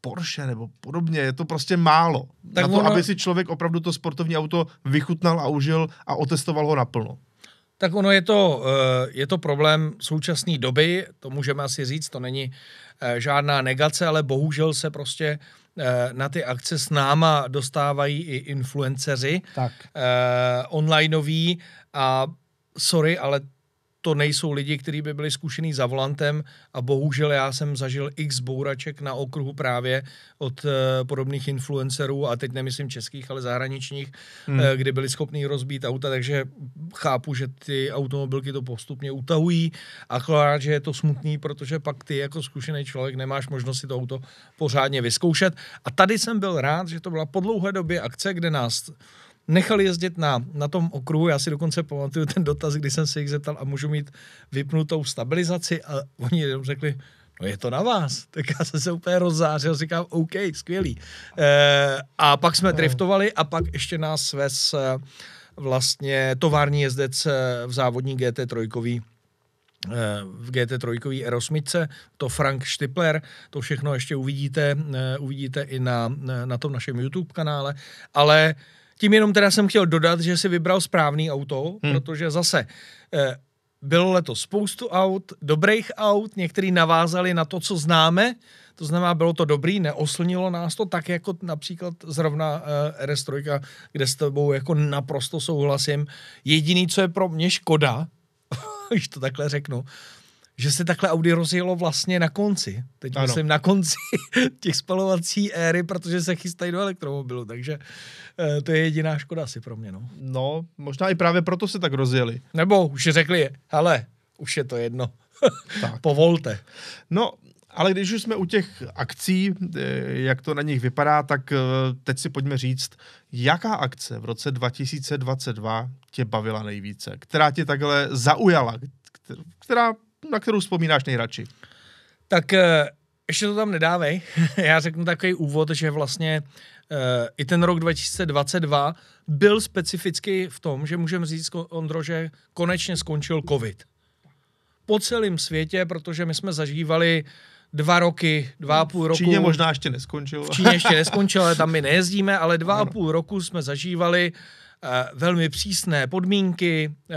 Porsche nebo podobně, je to prostě málo. Tak na to, ono... aby si člověk opravdu to sportovní auto vychutnal a užil a otestoval ho naplno. Tak ono je to, eh, je to problém současné doby, to můžeme asi říct, to není eh, žádná negace, ale bohužel se prostě na ty akce s náma dostávají i influenceři tak. Eh, onlineoví a sorry, ale to nejsou lidi, kteří by byli zkušený za volantem a bohužel já jsem zažil x bouraček na okruhu právě od uh, podobných influencerů a teď nemyslím českých, ale zahraničních, hmm. uh, kdy byli schopní rozbít auta, takže chápu, že ty automobilky to postupně utahují, akorát, že je to smutný, protože pak ty jako zkušený člověk nemáš možnost si to auto pořádně vyzkoušet. A tady jsem byl rád, že to byla po dlouhé době akce, kde nás nechal jezdit na, na tom okruhu. Já si dokonce pamatuju ten dotaz, kdy jsem se jich zeptal a můžu mít vypnutou stabilizaci a oni jenom řekli, no je to na vás. Tak já jsem se úplně rozzářil, říkám, OK, skvělý. E, a pak jsme driftovali a pak ještě nás svez eh, vlastně tovární jezdec eh, v závodní GT3 v GT3 R8, to Frank Štipler, to všechno ještě uvidíte, uvidíte i na, na tom našem YouTube kanále, ale tím jenom teda jsem chtěl dodat, že si vybral správný auto, hmm. protože zase eh, bylo letos spoustu aut, dobrých aut, některý navázali na to, co známe, to znamená, bylo to dobrý, neoslnilo nás to, tak jako například zrovna uh, RS3, kde s tebou jako naprosto souhlasím. Jediný, co je pro mě škoda, (laughs) když to takhle řeknu, že se takhle Audi rozjelo vlastně na konci. Teď ano. myslím na konci (laughs) těch spalovací éry, protože se chystají do elektromobilu, takže e, to je jediná škoda asi pro mě. No. no, možná i právě proto se tak rozjeli. Nebo už řekli, hele, už je to jedno. (laughs) tak. Povolte. No, ale když už jsme u těch akcí, eh, jak to na nich vypadá, tak eh, teď si pojďme říct, jaká akce v roce 2022 tě bavila nejvíce, která tě takhle zaujala, která na kterou vzpomínáš nejradši? Tak eh, ještě to tam nedávej. (laughs) Já řeknu takový úvod, že vlastně uh, i ten rok 2022 byl specifický v tom, že můžeme říct, Ondro, že konečně skončil covid. Po celém světě, protože my jsme zažívali dva roky, dva a půl roku. V Číně možná ještě neskončil. V Číně ještě neskončil, ale tam my (laughs) nejezdíme, ale dva a půl roku jsme zažívali uh, velmi přísné podmínky eh,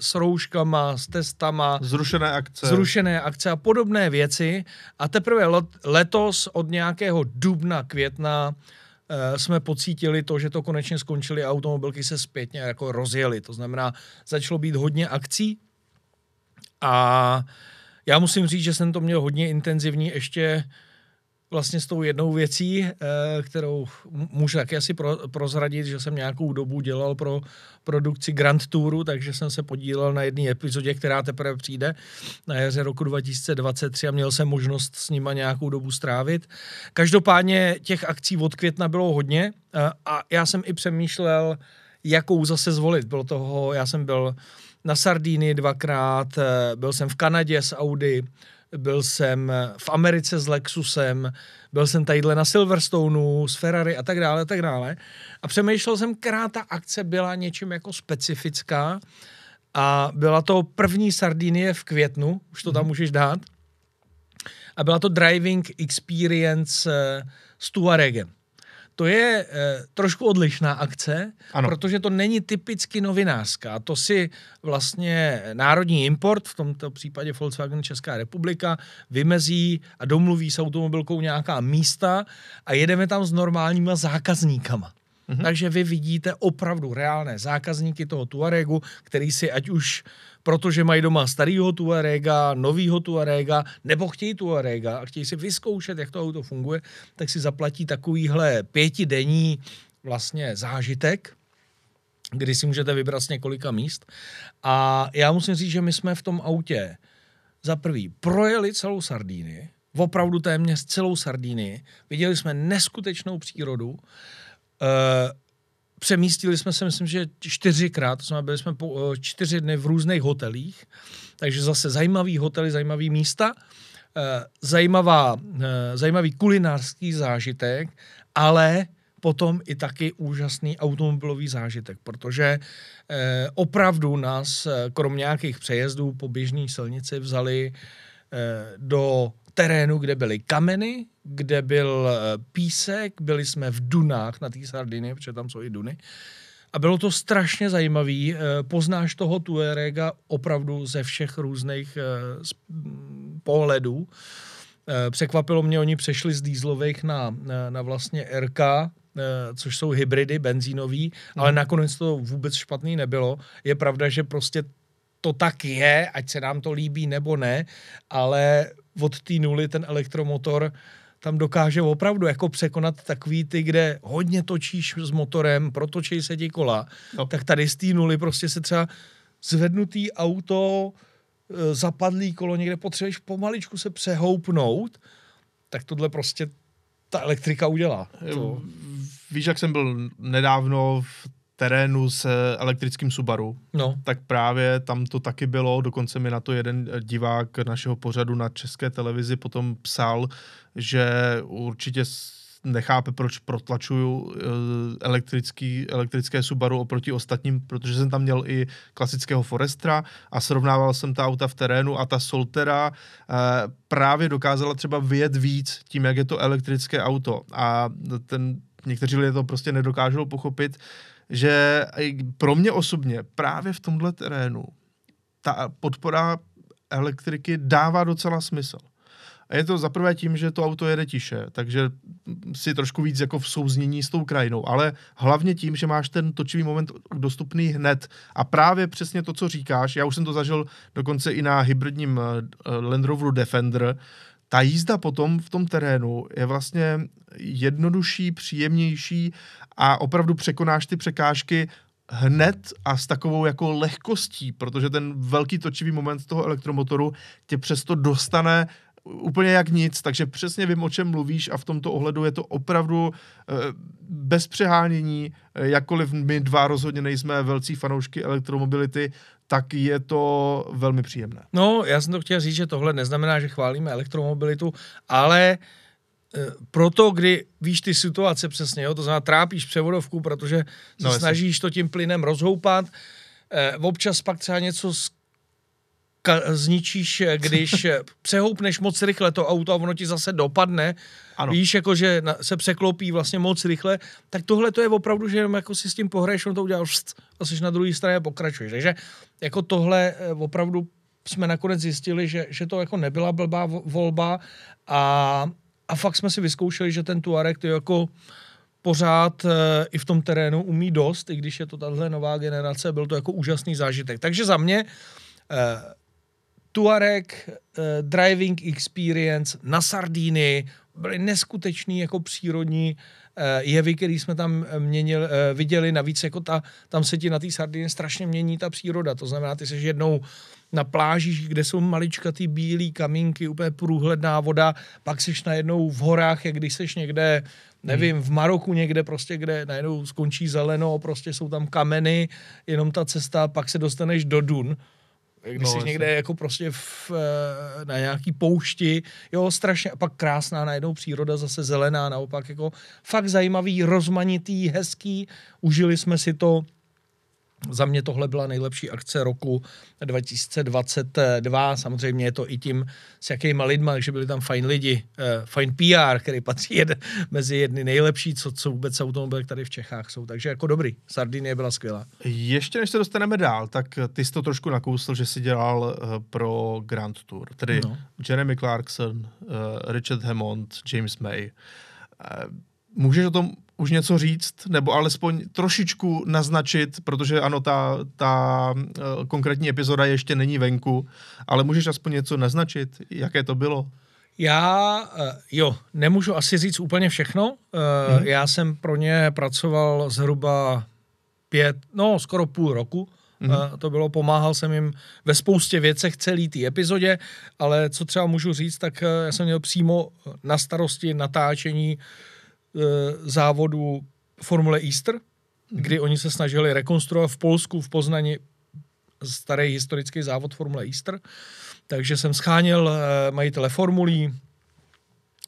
s rouškama, s testama. Zrušené akce. Zrušené akce a podobné věci. A teprve letos od nějakého dubna, května eh, jsme pocítili to, že to konečně skončily a automobilky se zpětně jako rozjeli. To znamená, začalo být hodně akcí a já musím říct, že jsem to měl hodně intenzivní ještě vlastně s tou jednou věcí, eh, kterou můžu taky asi pro, prozradit, že jsem nějakou dobu dělal pro produkci Grand Touru, takže jsem se podílel na jedné epizodě, která teprve přijde na jaře roku 2023 a měl jsem možnost s nima nějakou dobu strávit. Každopádně těch akcí od května bylo hodně eh, a já jsem i přemýšlel, jakou zase zvolit. Bylo toho, já jsem byl na Sardíny dvakrát, eh, byl jsem v Kanadě s Audi, byl jsem v Americe s Lexusem, byl jsem tadyhle na Silverstoneu, s Ferrari a tak dále, a tak dále. A přemýšlel jsem, která ta akce byla něčím jako specifická a byla to první Sardinie v květnu, už to tam mm. můžeš dát. A byla to Driving Experience eh, s Tuaregem. To je eh, trošku odlišná akce, ano. protože to není typicky novinářská. To si vlastně národní import, v tomto případě Volkswagen Česká republika, vymezí a domluví s automobilkou nějaká místa a jedeme tam s normálníma zákazníkama. Mhm. Takže vy vidíte opravdu reálné zákazníky toho Tuaregu, který si ať už protože mají doma starého Tuarega, novýho Tuarega, nebo chtějí Tuarega a chtějí si vyzkoušet, jak to auto funguje, tak si zaplatí takovýhle pětidenní vlastně zážitek, kdy si můžete vybrat z několika míst. A já musím říct, že my jsme v tom autě za prvý projeli celou Sardínii, opravdu téměř celou Sardínii. Viděli jsme neskutečnou přírodu. E, přemístili jsme se, myslím, že čtyřikrát, to znamená, byli jsme po e, čtyři dny v různých hotelích, takže zase zajímavý hotely, zajímavý místa, e, zajímavá, zajímavý kulinářský zážitek, ale potom i taky úžasný automobilový zážitek, protože eh, opravdu nás, krom nějakých přejezdů po běžné silnici, vzali eh, do terénu, kde byly kameny, kde byl eh, písek, byli jsme v dunách na té Sardiny, protože tam jsou i duny. A bylo to strašně zajímavý. Eh, poznáš toho Tuarega opravdu ze všech různých eh, pohledů. Překvapilo mě, oni přešli z dýzlových na, na vlastně RK, což jsou hybridy benzínový, mm. ale nakonec to vůbec špatný nebylo. Je pravda, že prostě to tak je, ať se nám to líbí nebo ne, ale od té nuly ten elektromotor tam dokáže opravdu jako překonat takový ty, kde hodně točíš s motorem, protočí se ti kola, no. tak tady z té nuly prostě se třeba zvednutý auto, e, zapadlý kolo, někde potřebuješ pomaličku se přehoupnout, tak tohle prostě ta elektrika udělá. To... Víš, jak jsem byl nedávno v terénu s elektrickým Subaru, no. tak právě tam to taky bylo, dokonce mi na to jeden divák našeho pořadu na české televizi potom psal, že určitě nechápe, proč protlačuju eh, elektrický, elektrické Subaru oproti ostatním, protože jsem tam měl i klasického Forestra a srovnával jsem ta auta v terénu a ta Soltera eh, právě dokázala třeba vyjet víc tím, jak je to elektrické auto a ten někteří lidé to prostě nedokážou pochopit, že pro mě osobně právě v tomhle terénu ta podpora elektriky dává docela smysl. A je to zaprvé tím, že to auto jede tiše, takže si trošku víc jako v souznění s tou krajinou, ale hlavně tím, že máš ten točivý moment dostupný hned. A právě přesně to, co říkáš, já už jsem to zažil dokonce i na hybridním eh, Land Roveru Defender, ta jízda potom v tom terénu je vlastně jednodušší, příjemnější a opravdu překonáš ty překážky hned a s takovou jako lehkostí, protože ten velký točivý moment toho elektromotoru tě přesto dostane úplně jak nic, takže přesně vím, o čem mluvíš a v tomto ohledu je to opravdu e, bez přehánění, e, jakkoliv my dva rozhodně nejsme velcí fanoušky elektromobility, tak je to velmi příjemné. No, já jsem to chtěl říct, že tohle neznamená, že chválíme elektromobilitu, ale Eh, proto, kdy víš ty situace přesně, jo, to znamená trápíš převodovku, protože se no, snažíš to tím plynem rozhoupat, eh, občas pak třeba něco zničíš, eh, když eh, přehoupneš moc rychle to auto a ono ti zase dopadne, ano. víš, jako že se překlopí vlastně moc rychle, tak tohle to je opravdu, že jenom jako si s tím pohraješ, on to udělal a jsi na druhé straně pokračuješ. Takže jako tohle opravdu jsme nakonec zjistili, že, že to jako nebyla blbá volba a a fakt jsme si vyzkoušeli, že ten Tuareg to jako pořád e, i v tom terénu umí dost, i když je to tahle nová generace, byl to jako úžasný zážitek. Takže za mě e, Tuareg, e, driving experience na Sardíny, byly neskutečný jako přírodní e, jevy, který jsme tam měnil, e, viděli. Navíc jako ta, tam se ti na té Sardině strašně mění ta příroda. To znamená, ty jsi jednou na plážích, kde jsou maličkatý bílé kamínky, úplně průhledná voda, pak seš najednou v horách, jak když seš někde, nevím, v Maroku někde prostě, kde najednou skončí zeleno, prostě jsou tam kameny, jenom ta cesta, pak se dostaneš do Dun, když no, jsi někde jako prostě v, eh, na nějaký poušti, jo, strašně, a pak krásná najednou příroda, zase zelená, naopak jako fakt zajímavý, rozmanitý, hezký, užili jsme si to, za mě tohle byla nejlepší akce roku 2022. Samozřejmě je to i tím, s jakýma lidma, že byli tam fajn lidi, uh, fajn PR, který patří jed, mezi jedny nejlepší, co, co vůbec automobily tady v Čechách jsou. Takže jako dobrý. Sardinie byla skvělá. Ještě než se dostaneme dál, tak ty jsi to trošku nakousl, že jsi dělal uh, pro Grand Tour. Tedy no. Jeremy Clarkson, uh, Richard Hammond, James May. Můžeš o tom už něco říct, nebo alespoň trošičku naznačit, protože ano, ta, ta uh, konkrétní epizoda ještě není venku, ale můžeš aspoň něco naznačit, jaké to bylo? Já, uh, jo, nemůžu asi říct úplně všechno. Uh, hmm. Já jsem pro ně pracoval zhruba pět, no skoro půl roku. Mm-hmm. To bylo, pomáhal jsem jim ve spoustě věcech celý té epizodě, ale co třeba můžu říct, tak eh, já jsem měl přímo na starosti natáčení e, závodu Formule Easter, mm-hmm. kdy oni se snažili rekonstruovat v Polsku, v Poznani starý historický závod Formule Easter. Takže jsem scháněl e, majitele formulí,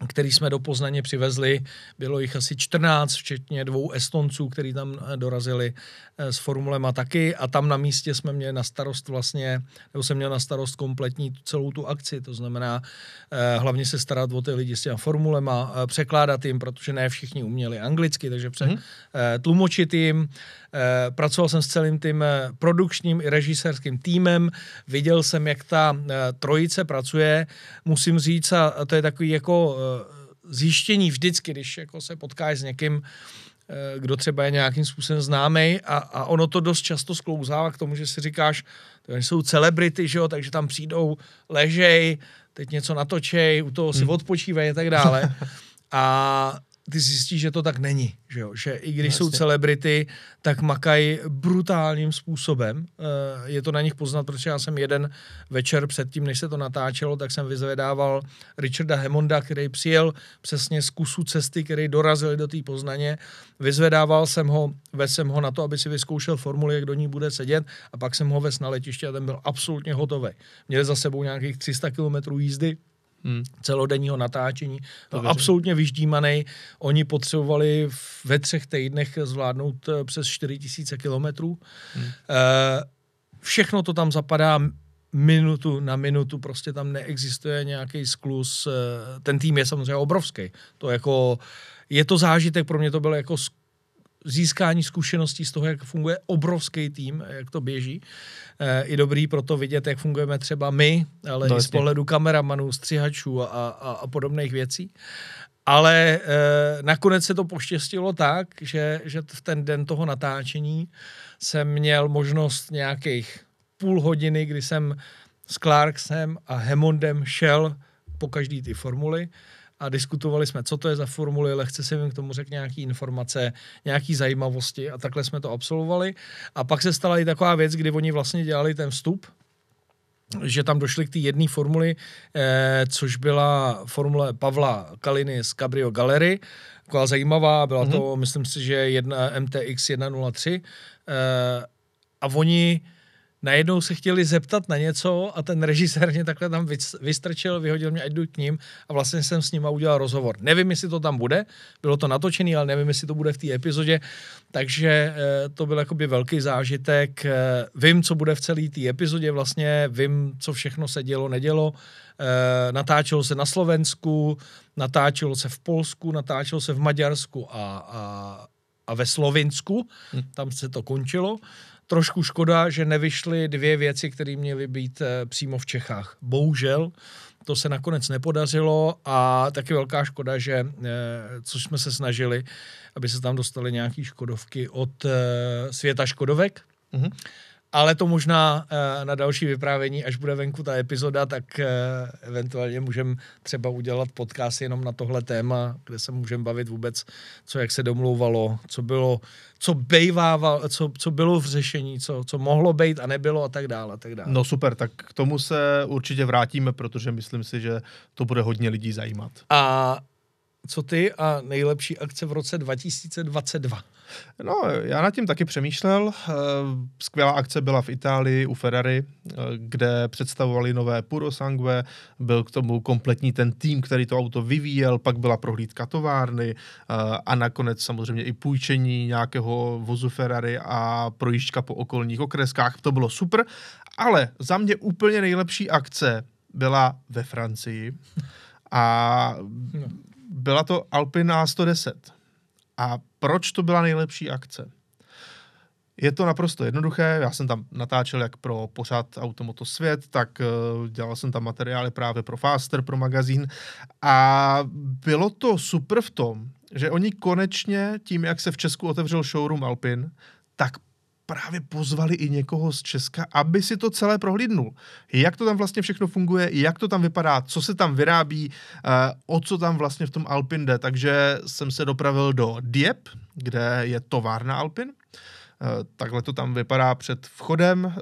který jsme do Poznaně přivezli. Bylo jich asi 14, včetně dvou Estonců, kteří tam eh, dorazili eh, s formulema taky. A tam na místě jsme měli na starost vlastně, nebo jsem měl na starost kompletní celou tu akci, to znamená eh, hlavně se starat o ty lidi s těma formulema, překládat jim, protože ne všichni uměli anglicky, takže pře- mm. tlumočit jim, pracoval jsem s celým tím produkčním i režisérským týmem, viděl jsem, jak ta trojice pracuje, musím říct, a to je takový jako zjištění vždycky, když jako se potkáš s někým, eh, kdo třeba je nějakým způsobem známý a, a ono to dost často sklouzává k tomu, že si říkáš, to jsou celebrity, že jo, takže tam přijdou, ležej, teď něco natočej, u toho si hmm. odpočívají a tak dále. (laughs) A ty zjistíš, že to tak není. Že, jo? že i když no, jsou celebrity, tak makají brutálním způsobem. Eh, je to na nich poznat, protože já jsem jeden večer předtím, než se to natáčelo, tak jsem vyzvedával Richarda Hemonda, který přijel přesně z kusu cesty, který dorazil do té Poznaně. Vyzvedával jsem ho, ves jsem ho na to, aby si vyzkoušel formuli, jak do ní bude sedět a pak jsem ho ves na letiště a ten byl absolutně hotový. Měl za sebou nějakých 300 kilometrů jízdy, hmm. celodenního natáčení. To absolutně vyždímaný. Oni potřebovali ve třech týdnech zvládnout eh, přes 4000 kilometrů. Hmm. E, všechno to tam zapadá minutu na minutu, prostě tam neexistuje nějaký sklus. Eh, ten tým je samozřejmě obrovský. To jako, je to zážitek, pro mě to bylo jako získání zkušeností z toho, jak funguje obrovský tým, jak to běží. I dobrý pro to vidět, jak fungujeme třeba my, ale to i z pohledu kameramanů, střihačů a, a, a podobných věcí. Ale e, nakonec se to poštěstilo tak, že, že v ten den toho natáčení jsem měl možnost nějakých půl hodiny, kdy jsem s Clarksem a Hemondem šel po každý ty formuly a diskutovali jsme, co to je za formuli, lehce si jim k tomu řekl nějaké informace, nějaké zajímavosti a takhle jsme to absolvovali. A pak se stala i taková věc, kdy oni vlastně dělali ten vstup, že tam došli k té jedné formuli, eh, což byla formule Pavla Kaliny z Cabrio Gallery, taková zajímavá, byla mm-hmm. to, myslím si, že jedna MTX 103 eh, a oni najednou se chtěli zeptat na něco a ten režisér mě takhle tam vystrčil, vyhodil mě, ať jdu k ním a vlastně jsem s nima udělal rozhovor. Nevím, jestli to tam bude, bylo to natočený, ale nevím, jestli to bude v té epizodě, takže e, to byl jakoby velký zážitek. E, vím, co bude v celé té epizodě vlastně, vím, co všechno se dělo, nedělo. E, natáčelo se na Slovensku, natáčelo se v Polsku, natáčelo se v Maďarsku a, a, a ve Slovinsku, hm. tam se to končilo trošku škoda, že nevyšly dvě věci, které měly být eh, přímo v Čechách. Bohužel to se nakonec nepodařilo a taky velká škoda, že eh, což jsme se snažili, aby se tam dostaly nějaké škodovky od eh, světa škodovek. Mm-hmm ale to možná uh, na další vyprávění, až bude venku ta epizoda, tak uh, eventuálně můžeme třeba udělat podcast jenom na tohle téma, kde se můžeme bavit vůbec, co jak se domlouvalo, co bylo, co bejvával, co, co bylo v řešení, co, co mohlo být a nebylo a tak dále, a tak dále. No super, tak k tomu se určitě vrátíme, protože myslím si, že to bude hodně lidí zajímat. A co ty a nejlepší akce v roce 2022? No, já nad tím taky přemýšlel. Eh, skvělá akce byla v Itálii u Ferrari, eh, kde představovali nové Puro Sangue, byl k tomu kompletní ten tým, který to auto vyvíjel, pak byla prohlídka továrny eh, a nakonec samozřejmě i půjčení nějakého vozu Ferrari a projížďka po okolních okreskách. To bylo super, ale za mě úplně nejlepší akce byla ve Francii a no. byla to Alpine A110. A proč to byla nejlepší akce? Je to naprosto jednoduché, já jsem tam natáčel jak pro pořád Automoto Svět, tak uh, dělal jsem tam materiály právě pro Faster, pro magazín a bylo to super v tom, že oni konečně tím, jak se v Česku otevřel showroom Alpin, tak právě pozvali i někoho z Česka, aby si to celé prohlídnul. Jak to tam vlastně všechno funguje, jak to tam vypadá, co se tam vyrábí, uh, o co tam vlastně v tom Alpin jde. Takže jsem se dopravil do Dieppe, kde je továrna Alpin. Takhle to tam vypadá před vchodem.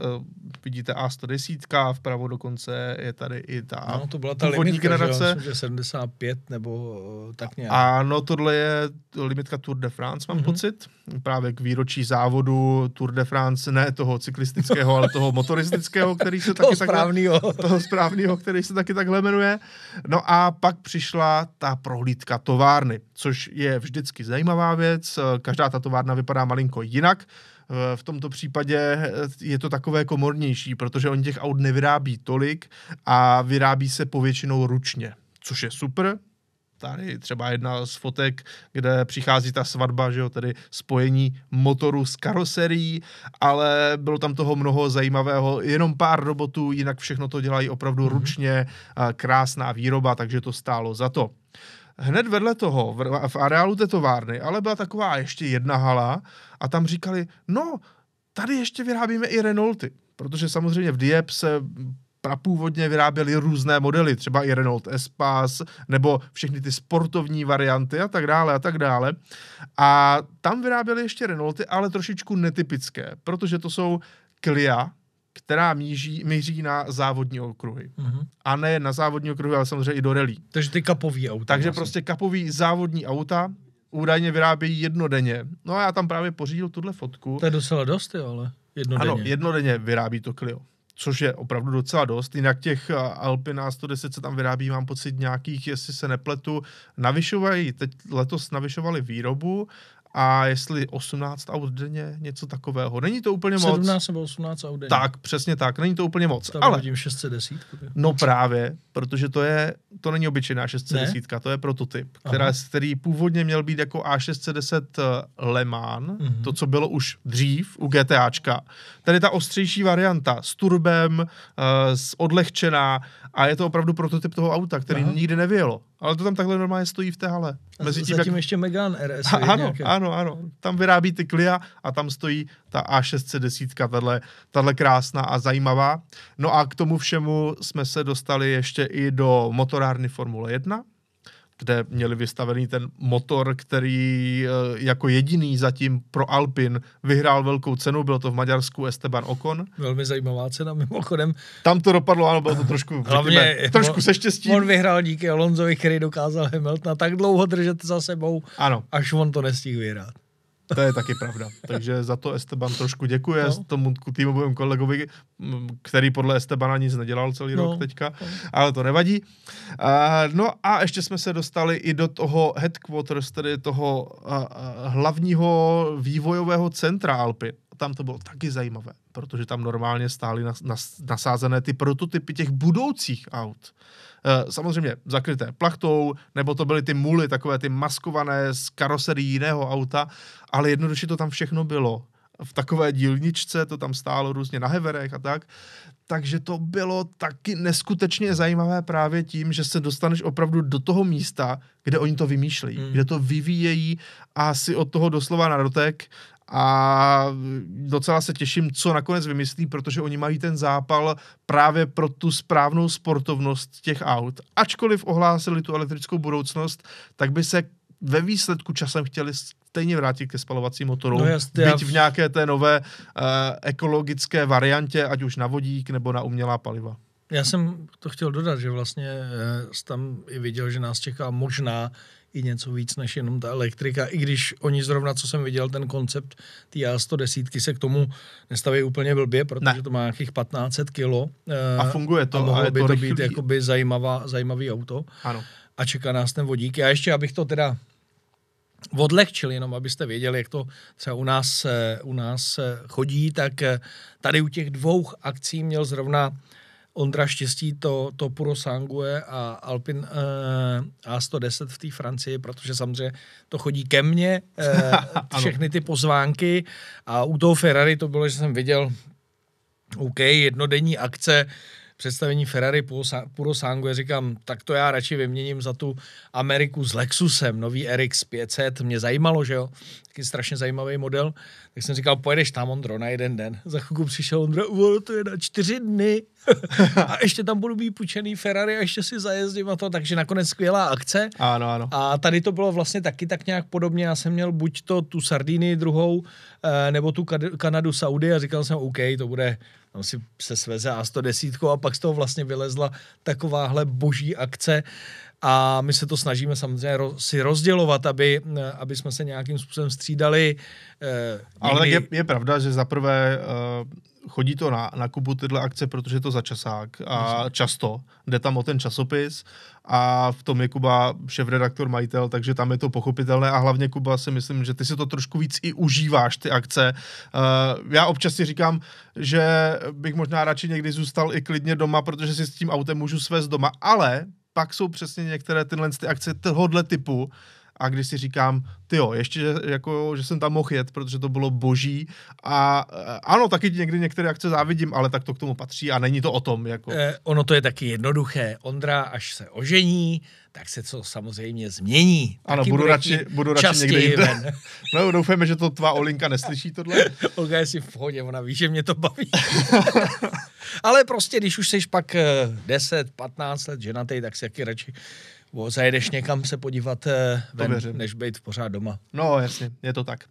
Vidíte A110, vpravo dokonce je tady i ta no, to byla ta limitka, generace. Že, myslím, že 75 nebo tak nějak. Ano, tohle je limitka Tour de France, mám mm-hmm. pocit. Právě k výročí závodu Tour de France, ne toho cyklistického, ale toho motoristického, který se (laughs) toho taky správnýho. takhle... (laughs) Toho správného, který se taky takhle jmenuje. No a pak přišla ta prohlídka továrny, což je vždycky zajímavá věc. Každá ta továrna vypadá malinko jinak. V tomto případě je to takové komornější, protože oni těch aut nevyrábí tolik a vyrábí se povětšinou ručně, což je super, tady třeba jedna z fotek, kde přichází ta svatba, že jo, tedy spojení motoru s karoserií, ale bylo tam toho mnoho zajímavého, jenom pár robotů, jinak všechno to dělají opravdu mm-hmm. ručně, krásná výroba, takže to stálo za to. Hned vedle toho, v, v areálu té továrny, ale byla taková ještě jedna hala a tam říkali, no, tady ještě vyrábíme i Renaulty, protože samozřejmě v Dieppe se prapůvodně vyráběli různé modely, třeba i Renault Espace, nebo všechny ty sportovní varianty a tak dále a tak dále. A tam vyráběli ještě Renaulty, ale trošičku netypické, protože to jsou Clio, která míří, míří na závodní okruhy. Mm-hmm. A ne na závodní okruhy, ale samozřejmě i do rally. Takže ty kapový auta. Takže vlastně. prostě kapový závodní auta údajně vyrábějí jednodenně. No a já tam právě pořídil tuhle fotku. To je docela dost, jo, ale jednodenně. Ano, jednodenně vyrábí to Clio což je opravdu docela dost. Jinak těch Alpina 110 se tam vyrábí, mám pocit nějakých, jestli se nepletu, navyšovají, teď letos navyšovali výrobu a jestli 18 aut denně, něco takového. Není to úplně 17 moc. 17 nebo 18 aut denně. Tak, přesně tak, není to úplně moc. Tam ale vidím 610. No právě, protože to je, to není obyčejná 610, ne? to je prototyp, která, který původně měl být jako A610 eh, Le Mans, mm-hmm. to, co bylo už dřív u GTAčka. Tady ta ostřejší varianta s turbem, uh, odlehčená a je to opravdu prototyp toho auta, který Aha. nikdy nevyjelo. Ale to tam takhle normálně stojí v té hale. A Mezi tím, zatím jak... ještě Megane RS. A, ano, nějaké. ano, ano. Tam vyrábí ty Clio a tam stojí ta A610, tahle, tahle krásná a zajímavá. No a k tomu všemu jsme se dostali ještě i do motorárny Formule 1, kde měli vystavený ten motor, který eh, jako jediný zatím pro Alpin vyhrál velkou cenu, bylo to v Maďarsku Esteban Ocon. Velmi zajímavá cena mimochodem. Tam to dopadlo, ano, bylo to trošku, Hlavně, řekněme, trošku se štěstím. On vyhrál díky Alonzovi, který dokázal Hamiltona tak dlouho držet za sebou, ano. až on to nestihl vyhrát. To je taky pravda. (laughs) Takže za to Esteban trošku děkuje no. tomu týmovému kolegovi, který podle Estebana nic nedělal celý no. rok teďka, no. ale to nevadí. Uh, no a ještě jsme se dostali i do toho headquarters, tedy toho uh, hlavního vývojového centra Alpy. Tam to bylo taky zajímavé, protože tam normálně stály nas, nas, nasázené ty prototypy těch budoucích aut. Eh, samozřejmě zakryté plachtou, nebo to byly ty muly, takové ty maskované z karoserií jiného auta, ale jednoduše to tam všechno bylo. V takové dílničce to tam stálo různě na heverech a tak. Takže to bylo taky neskutečně zajímavé právě tím, že se dostaneš opravdu do toho místa, kde oni to vymýšlejí, mm. kde to vyvíjejí a si od toho doslova na dotek a docela se těším, co nakonec vymyslí, protože oni mají ten zápal právě pro tu správnou sportovnost těch aut. Ačkoliv ohlásili tu elektrickou budoucnost, tak by se ve výsledku časem chtěli stejně vrátit ke spalovacím motorům, no jasný, byť v nějaké té nové uh, ekologické variantě, ať už na vodík nebo na umělá paliva. Já jsem to chtěl dodat, že vlastně uh, tam i viděl, že nás čeká možná i něco víc než jenom ta elektrika, i když oni zrovna, co jsem viděl, ten koncept té A110 se k tomu nestaví úplně blbě, protože ne. to má nějakých 1500 kilo. A funguje to. A mohlo a by to, to být jakoby zajímavá, zajímavý auto. Ano. A čeká nás ten vodík. Já ještě, abych to teda odlehčil, jenom abyste věděli, jak to třeba u nás, u nás chodí, tak tady u těch dvou akcí měl zrovna Ondra štěstí to, to Puro Sangue a Alpin uh, A110 v té Francii, protože samozřejmě to chodí ke mně, (laughs) uh, všechny ty pozvánky. A u toho Ferrari to bylo, že jsem viděl OK, jednodenní akce, představení Ferrari Puro Sangue, říkám, tak to já radši vyměním za tu Ameriku s Lexusem, nový RX 500, mě zajímalo, že jo, taky strašně zajímavý model, tak jsem říkal, pojedeš tam, Ondro, na jeden den. Za chvilku přišel Ondro, to je na čtyři dny. (laughs) a ještě tam budu mít půjčený Ferrari a ještě si zajezdím a to, takže nakonec skvělá akce. Ano, ano. A tady to bylo vlastně taky tak nějak podobně. Já jsem měl buď to tu Sardiny druhou, eh, nebo tu Kanadu, Saudi a říkal jsem, OK, to bude, tam si se sveze A110 a pak z toho vlastně vylezla takováhle boží akce. A my se to snažíme samozřejmě si rozdělovat, aby, eh, aby jsme se nějakým způsobem střídali. Eh, Ale tak je, je pravda, že zaprvé uh, chodí to na, na Kubu tyhle akce, protože je to za časák a často jde tam o ten časopis a v tom je Kuba šéf-redaktor, majitel, takže tam je to pochopitelné a hlavně Kuba si myslím, že ty si to trošku víc i užíváš, ty akce. Uh, já občas si říkám, že bych možná radši někdy zůstal i klidně doma, protože si s tím autem můžu svést doma, ale pak jsou přesně některé tyhle ty akce tohohle typu, a když si říkám, ty jo, ještě, že, jako, že jsem tam mohl jet, protože to bylo boží a eh, ano, taky někdy některé akce závidím, ale tak to k tomu patří a není to o tom. Jako. Eh, ono to je taky jednoduché. Ondra, až se ožení, tak se to samozřejmě změní. Ano, taky budu radši, budu radši někde jinde. (laughs) No, doufáme, že to tvá Olinka neslyší tohle. (laughs) Olga je si v pohodě, ona ví, že mě to baví. (laughs) ale prostě, když už jsi pak 10, eh, 15 let ženatý, tak si taky radši Bo zajedeš někam se podívat eh, ven, než být pořád doma. No, jasně, je to tak.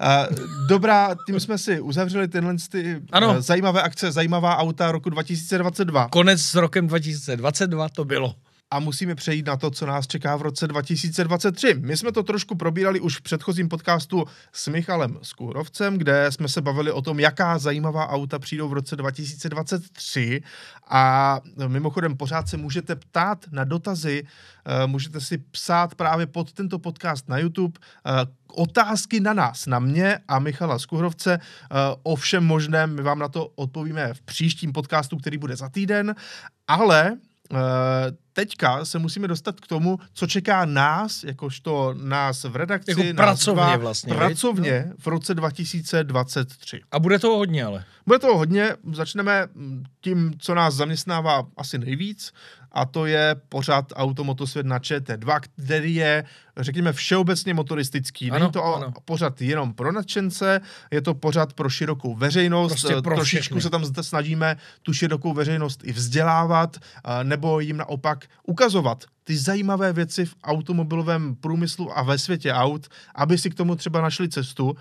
Uh, dobrá, tím jsme si uzavřeli tyhle ty ano. Uh, zajímavé akce, zajímavá auta roku 2022. Konec s rokem 2022 to bylo a musíme přejít na to, co nás čeká v roce 2023. My jsme to trošku probírali už v předchozím podcastu s Michalem Skůrovcem, kde jsme se bavili o tom, jaká zajímavá auta přijdou v roce 2023 a mimochodem pořád se můžete ptát na dotazy, eh, můžete si psát právě pod tento podcast na YouTube eh, otázky na nás, na mě a Michala Skuhrovce eh, o všem možném. My vám na to odpovíme v příštím podcastu, který bude za týden, ale teďka se musíme dostat k tomu, co čeká nás, jakožto nás v redakci, jako nás pracovně dva, vlastně. Pracovně v roce 2023. A bude toho hodně ale. Bude toho hodně. Začneme tím, co nás zaměstnává asi nejvíc, a to je pořád Automotosvět na ČT2, který je, řekněme, všeobecně motoristický. Ano, Není to ano. pořád jenom pro nadšence, je to pořád pro širokou veřejnost. Prostě pro Trošičku všechny. se tam snažíme tu širokou veřejnost i vzdělávat, nebo jim naopak ukazovat ty zajímavé věci v automobilovém průmyslu a ve světě aut, aby si k tomu třeba našli cestu.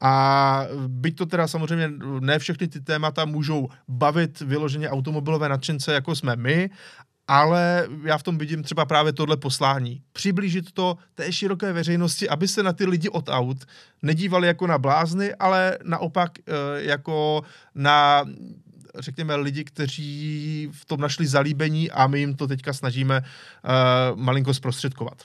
A byť to teda samozřejmě ne všechny ty témata můžou bavit vyloženě automobilové nadšence, jako jsme my, ale já v tom vidím třeba právě tohle poslání. Přiblížit to té široké veřejnosti, aby se na ty lidi od aut nedívali jako na blázny, ale naopak eh, jako na řekněme, lidi, kteří v tom našli zalíbení a my jim to teďka snažíme uh, malinko zprostředkovat.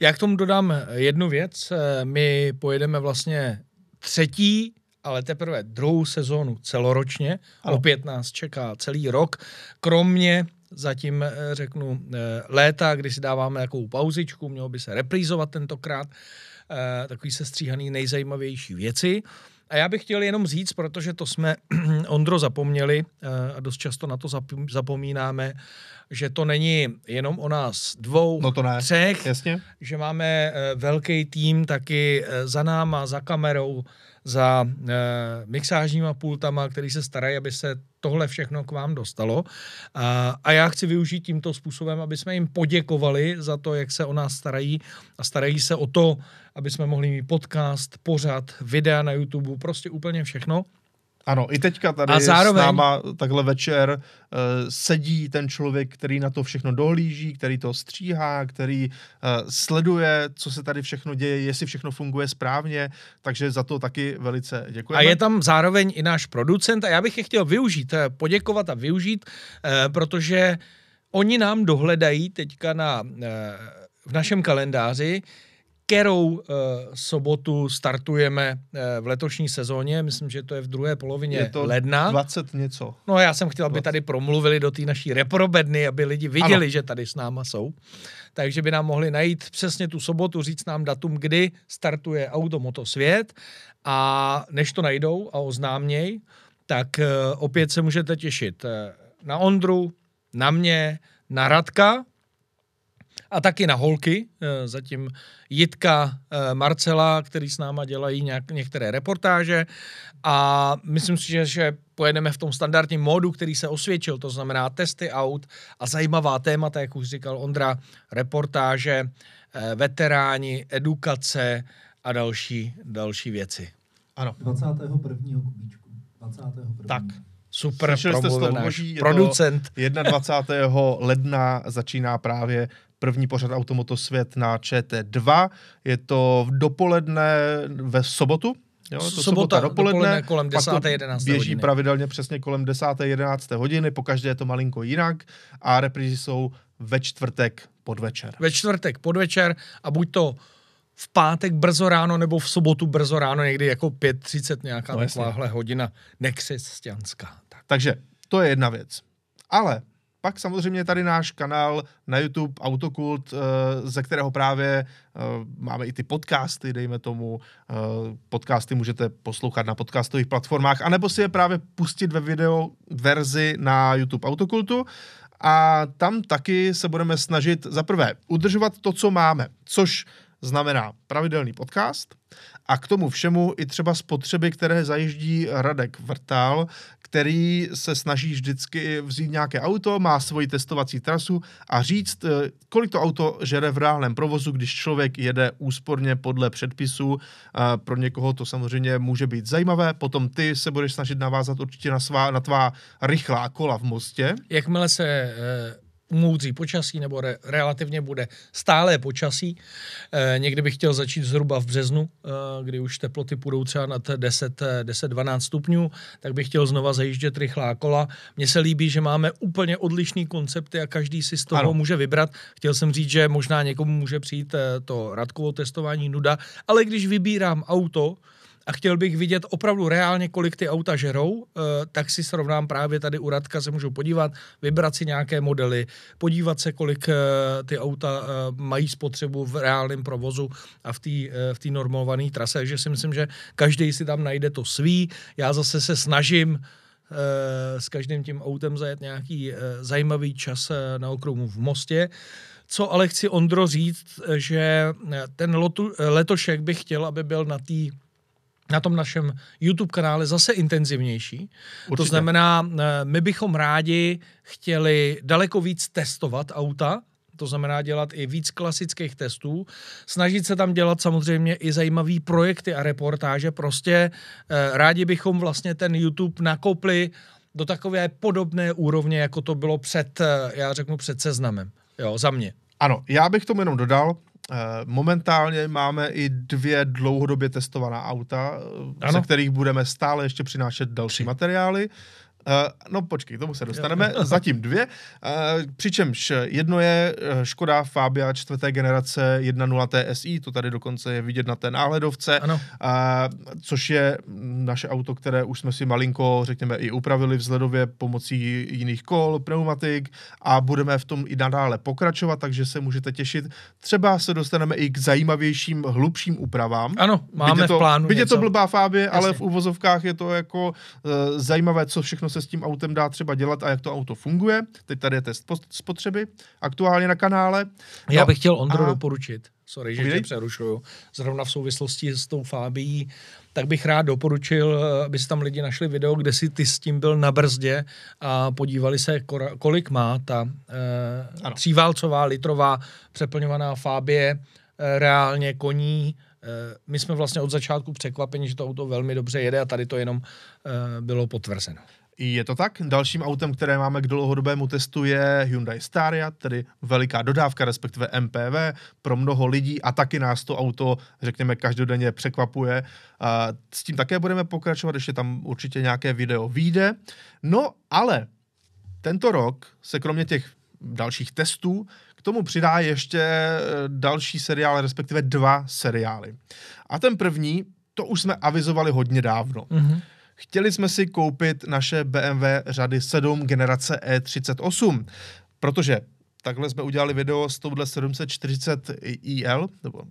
Já k tomu dodám jednu věc. Eh, my pojedeme vlastně třetí ale teprve druhou sezónu celoročně. Ano. Opět nás čeká celý rok. Kromě zatím eh, řeknu eh, léta, kdy si dáváme takovou pauzičku, mělo by se reprízovat tentokrát eh, takový sestříhaný nejzajímavější věci. A já bych chtěl jenom říct, protože to jsme, (clears throat) Ondro, zapomněli a dost často na to zapomínáme, že to není jenom o nás dvou, no to ne. třech, Jasně. že máme velký tým taky za náma, za kamerou, za e, mixážníma pultama, který se starají, aby se tohle všechno k vám dostalo. A, a já chci využít tímto způsobem, aby jsme jim poděkovali za to, jak se o nás starají a starají se o to, aby jsme mohli mít podcast, pořad, videa na YouTube, prostě úplně všechno. Ano, i teďka tady a zároveň... s náma takhle večer uh, sedí ten člověk, který na to všechno dohlíží, který to stříhá, který uh, sleduje, co se tady všechno děje, jestli všechno funguje správně, takže za to taky velice děkujeme. A je tam zároveň i náš producent a já bych je chtěl využít, eh, poděkovat a využít, uh, protože oni nám dohledají teďka na, uh, v našem kalendáři, kterou uh, sobotu startujeme uh, v letošní sezóně. Myslím, že to je v druhé polovině je to ledna. 20 něco. No já jsem chtěl, aby 20. tady promluvili do té naší reprobedny, aby lidi viděli, ano. že tady s náma jsou. Takže by nám mohli najít přesně tu sobotu, říct nám datum, kdy startuje Automoto Svět a než to najdou a oznáměj, tak uh, opět se můžete těšit na Ondru, na mě, na Radka, a taky na holky, eh, zatím Jitka, eh, Marcela, který s náma dělají nějak, některé reportáže a myslím si, že, že pojedeme v tom standardním módu, který se osvědčil, to znamená testy aut a zajímavá témata, jak už říkal Ondra, reportáže, eh, veteráni, edukace a další, další věci. Ano. 21. kubíčku. 21. Tak. Super Slyšeli jste z toho náš boží, je to producent. (laughs) 21. ledna začíná právě první pořad Automotosvět na ČT2. Je v dopoledne ve sobotu. Jo, to Sobota, sobota dopoledne, dopoledne kolem pak to 10. 11. Běží hodiny. pravidelně přesně kolem 10. 11. hodiny, pokaždé je to malinko jinak a reprízy jsou ve čtvrtek podvečer. Ve čtvrtek podvečer a buď to v pátek brzo ráno nebo v sobotu brzo ráno, někdy jako 5.30 nějaká No takováhle hodina nekřesťanská. Tak. Takže to je jedna věc. Ale pak samozřejmě tady náš kanál na YouTube Autokult, eh, ze kterého právě eh, máme i ty podcasty, dejme tomu. Eh, Podcasty můžete poslouchat na podcastových platformách, anebo si je právě pustit ve video verzi na YouTube Autokultu. A tam taky se budeme snažit za prvé udržovat to, co máme, což znamená pravidelný podcast a k tomu všemu i třeba spotřeby, které zajíždí Radek Vrtal, který se snaží vždycky vzít nějaké auto, má svoji testovací trasu a říct, eh, kolik to auto žere v reálném provozu, když člověk jede úsporně podle předpisů. A Pro někoho to samozřejmě může být zajímavé. Potom ty se budeš snažit navázat určitě na, svá, na tvá rychlá kola v mostě. Jakmile se umoudří počasí, nebo re, relativně bude stálé počasí, e, někdy bych chtěl začít zhruba v březnu, e, kdy už teploty půjdou třeba nad 10, eh, 10-12 stupňů, tak bych chtěl znova zajíždět rychlá kola. Mně se líbí, že máme úplně odlišný koncepty a každý si z toho Ano. může vybrat. Chtěl jsem říct, že možná někomu může přijít to Radkovo testování nuda, ale když vybírám auto, a chtěl bych vidět opravdu reálně, kolik ty auta žerou, eh, tak si srovnám právě tady u Radka, se můžu podívat, vybrat si nějaké modely, podívat se, kolik eh, ty auta eh, mají spotřebu v reálném provozu a v té v té normované trase, že si myslím, že každý si tam najde to svý. Já zase se snažím s každým tím autem zajet nějaký zajímavý čas na okruhu v Mostě. Co ale chci Ondro říct, že ten letošek bych chtěl, aby byl na té na tom našem YouTube kanále zase intenzivnější. Určitě. To znamená, eh, my bychom rádi chtěli daleko víc testovat auta, to znamená dělat i víc klasických testů, snažit se tam dělat samozřejmě i zajímavý projekty a reportáže. Prostě eh, rádi bychom vlastně ten YouTube nakopli do takové podobné úrovně, jako to bylo před, eh, já řeknu, před seznamem. Jo, za mě. Ano, já bych tomu jenom dodal, momentálně máme i dvě dlouhodobě testovaná auta, eh, ze Ano. kterých budeme stále ještě přinášet další Tři. materiály. Eh, No počkej, k tomu se dostaneme. Zatím dvě. Eh, Přičemž jedno je eh, Škoda Fabia čtvrté generace 1.0 TSI, to tady dokonce je vidět na té náhledovce, Ano. což je naše auto, které už jsme si malinko, řekněme, i upravili vzhledově pomocí jiných kol, pneumatik a budeme v tom i nadále pokračovat, takže se můžete těšit. Třeba se dostaneme i k zajímavějším, hlubším úpravám. Ano, máme Byť to, v plánu byť je to něco. blbá Fábie, ale v uvozovkách je to jako uh, zajímavé, co všechno se s tím autem dá třeba dělat a jak to auto funguje. Teď tady je test spotřeby aktuálně na kanále. Já No, bych chtěl Ondro a- doporučit, sorry, že tě přerušuju, zrovna v souvislosti s tou Fábií, tak bych rád doporučil, aby si tam lidi našli video, kde si ty s tím byl na brzdě a podívali se, kolik má ta eh, tříválcová litrová přeplňovaná Fábie eh, reálně koní. Eh, my jsme vlastně od začátku překvapeni, že to auto velmi dobře jede a tady to jenom eh, bylo potvrzeno. Je to tak. Dalším autem, které máme k dlouhodobému testu, je Hyundai Staria, tedy veliká dodávka, respektive MPV pro mnoho lidí a taky nás to auto, řekněme, každodenně překvapuje. S tím také budeme pokračovat, ještě tam určitě nějaké video vyjde. No, ale tento rok se kromě těch dalších testů k tomu přidá ještě eh, další seriál, respektive dva seriály. A ten první, to už jsme avizovali hodně dávno. Mm-hmm. Chtěli jsme si koupit naše BMW řady 7 generace E38, protože takhle jsme udělali video s touhle 740 IL, nebo